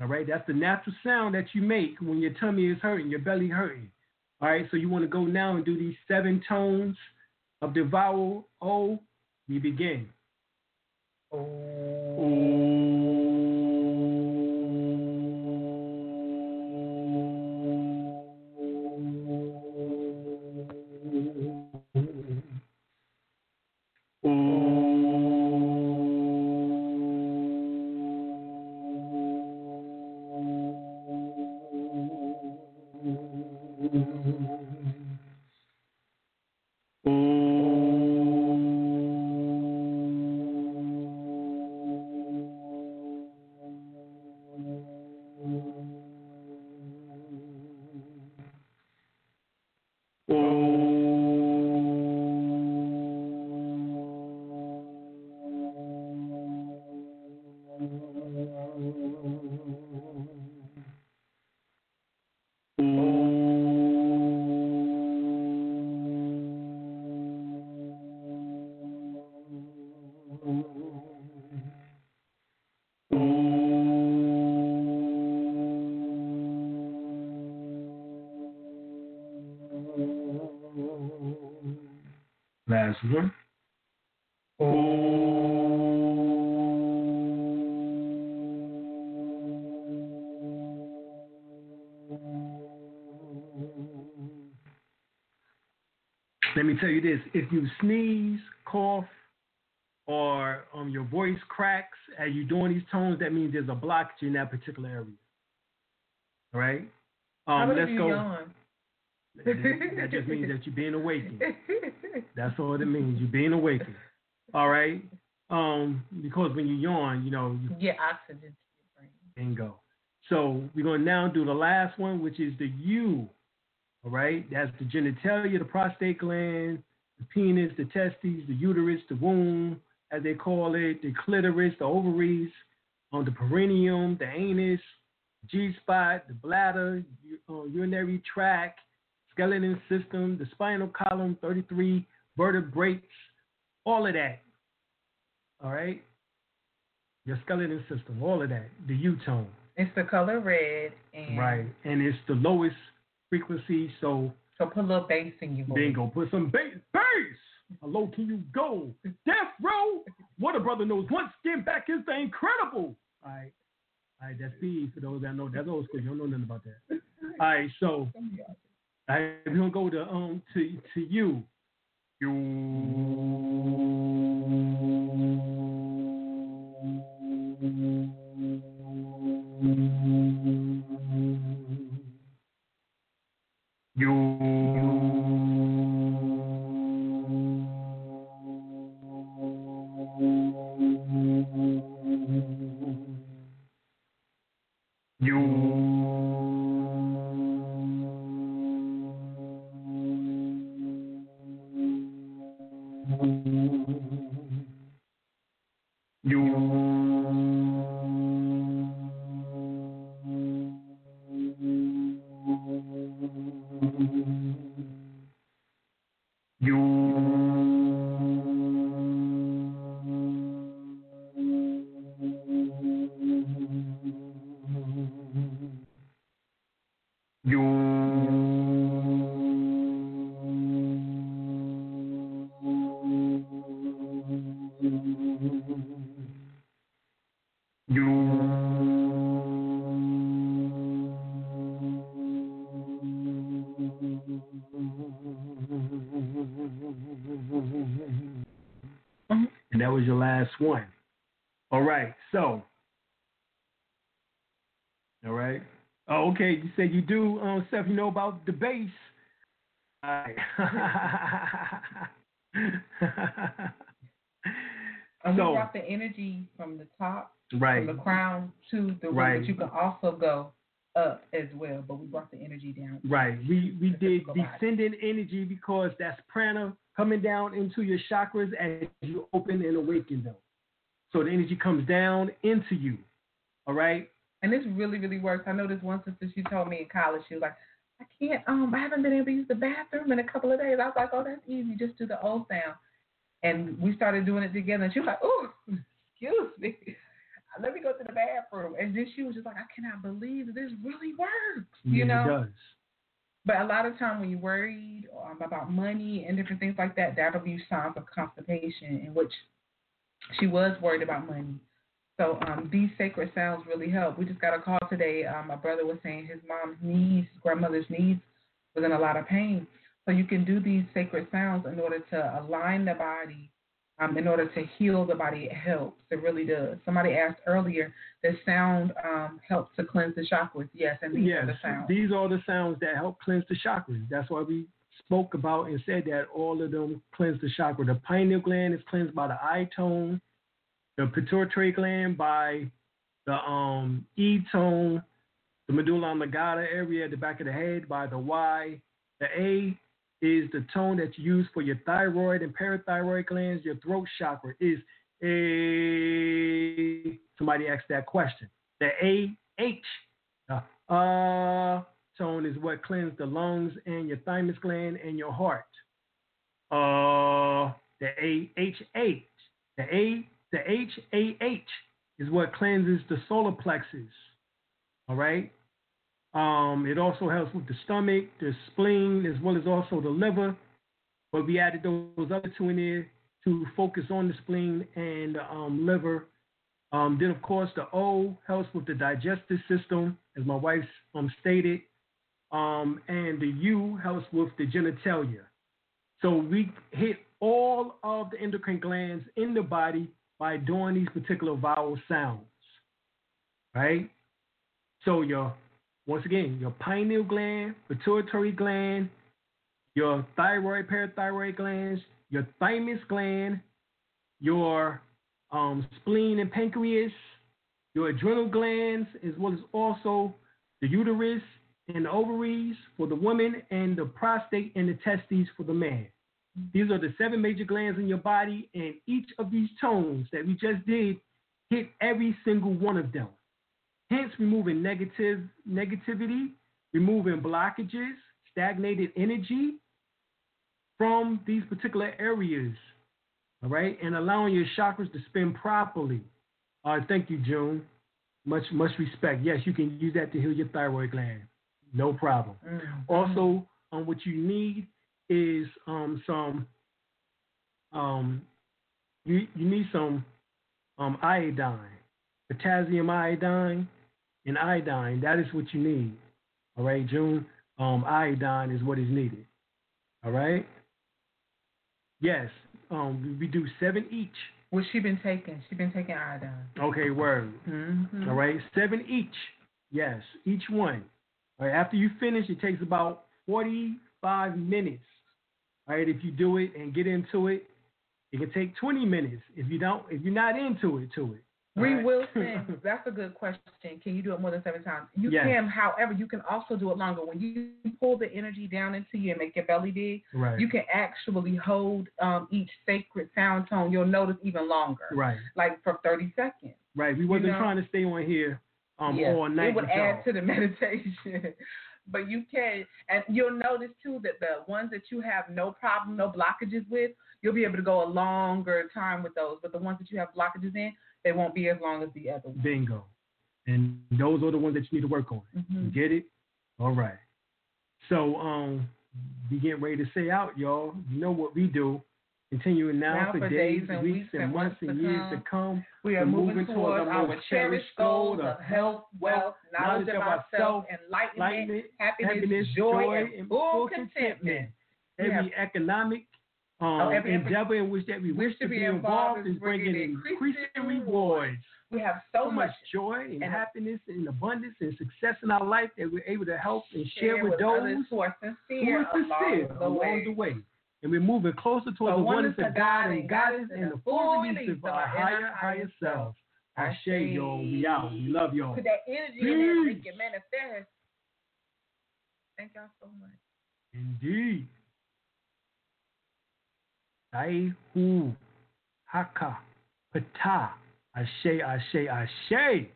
All right, that's the natural sound that you make when your tummy is hurting, your belly hurting. All right, so you want to go now and do these seven tones of the vowel O. We begin. Oh. Last there's a blockage in that particular area. All right. Um, let's go. yawn? that just means that you're being awakened. (laughs) That's all it means. You're being awakened. All right. Um, because when you yawn, you know, you Get oxygen. to your brain. bingo. So we're gonna now do the last one, which is the U. All right. That's the genitalia, the prostate gland, the penis, the testes, the uterus, the womb, as they call it, the clitoris, the ovaries, on the perineum, the anus, G spot, the bladder, uh, urinary tract, skeleton system, the spinal column, 33 vertebrates, all of that. All right? Your skeleton system, all of that. The U tone. It's the color red, and Right. And it's the lowest frequency, so so put a little bass in your voice. bingo. Put some bass. Bass! How low can you go? Death row! What a brother knows. Once skin back is the incredible. All right. All right, that's B for those that know. That's old school. You don't know nothing about that. All right, so we're gonna go to um to to you. And Right. but you can also go up as well. But we brought the energy down. Right. We we did physical body. descending energy because that's prana coming down into your chakras as you open and awaken them. So the energy comes down into you. All right. And this really, really works. I know this one sister, she told me in college, she was like, I can't, um, I haven't been able to use the bathroom in a couple of days. I was like, oh, that's easy. Just do the O sound. And we started doing it together. And she was like, oh, (laughs) excuse me. Let me go to the bathroom. And then she was just like, I cannot believe this really works. You Yeah, know? it does. But a lot of time when you're worried um, about money and different things like that, that'll be signs of constipation, in which she was worried about money. So um, these sacred sounds really help. We just got a call today. Um, my brother was saying his mom's knees, grandmother's knees, was in a lot of pain. So you can do these sacred sounds in order to align the body, um, in order to heal the body. It helps. It really does. Somebody asked earlier, the sound um, helps to cleanse the chakras. Yes, and these yes, are the sounds. these are the sounds that help cleanse the chakras. That's why we spoke about and said that all of them cleanse the chakra. The pineal gland is cleansed by the eye tone, the pituitary gland by the um, E tone, the medulla oblongata area at the back of the head by the Y. The A is the tone that's used for your thyroid and parathyroid glands. Your throat chakra is A. Somebody asked that question. The A H, the uh tone is what cleans the lungs and your thymus gland and your heart. Uh, the A H H, the A the H A H is what cleanses the solar plexus. All right. Um, it also helps with the stomach, the spleen, as well as also the liver. But we added those other two in there to focus on the spleen and um, liver. Um, then, of course, the O helps with the digestive system, as my wife um, stated. Um, and the U helps with the genitalia. So we hit all of the endocrine glands in the body by doing these particular vowel sounds. Right? So your once again, your pineal gland, pituitary gland, your thyroid, parathyroid glands, your thymus gland, your um, spleen and pancreas, your adrenal glands, as well as also the uterus and the ovaries for the woman, and the prostate and the testes for the man. These are the seven major glands in your body, and each of these tones that we just did hit every single one of them. Hence, removing negative negativity, removing blockages, stagnated energy from these particular areas. All right, and allowing your chakras to spin properly. All right, thank you, June. Much much respect. Yes, you can use that to heal your thyroid gland. No problem. Mm-hmm. Also, um, what you need is um, some um, you you need some um, iodine, potassium iodine, and iodine. That is what you need. All right, June. Um, iodine is what is needed. All right. Yes. Um, we do seven each. What she been taking? She been taking iodine. Okay, word. Mm-hmm. All right, seven each. Yes, each one. All right. After you finish, it takes about forty-five minutes. All right, if you do it and get into it, it can take twenty minutes. If you don't, if you're not into it, to it. Right? Wilson, (laughs) that's a good question. Can you do it more than seven times? You Yes. can, however, you can also do it longer. When you pull the energy down into you and make your belly big, Right. you can actually hold um, each sacred sound tone. You'll notice even longer, Right. like for 30 seconds. Right. We wasn't know? trying to stay on here um Yes, all night. It would with y'all. add to the (laughs) meditation. but you can, and you'll notice too that the ones that you have no problem, no blockages with, you'll be able to go a longer time with those. But the ones that you have blockages in, they won't be as long as the other. Bingo. And those are the ones that you need to work on. Mhm. Get it? All right. So um we getting ready to say out, y'all. You know what we do. Continuing now, Now for, for days, days and weeks, and months and years to come. We are moving, towards our cherished goals goal of health, wealth, knowledge of ourselves, enlightenment, enlightenment, happiness, happiness, joy, and full contentment. We Every have- economic um, Oh, every- endeavor in which that we wish to be involved is bringing increasing rewards. We have so, so much joy and, and- happiness and abundance and success in our life that we're able to help and share, share with, with those who are who are sincere along the way. the way. And we're moving closer towards So the oneness of God and God guidance and the the full release of our higher, higher self. I share y'all. We out. We love y'all. Put that energy in Peace. make it manifest. Thank y'all so much. Indeed. Daihu Haka Pata Ashe Ashe Ashe.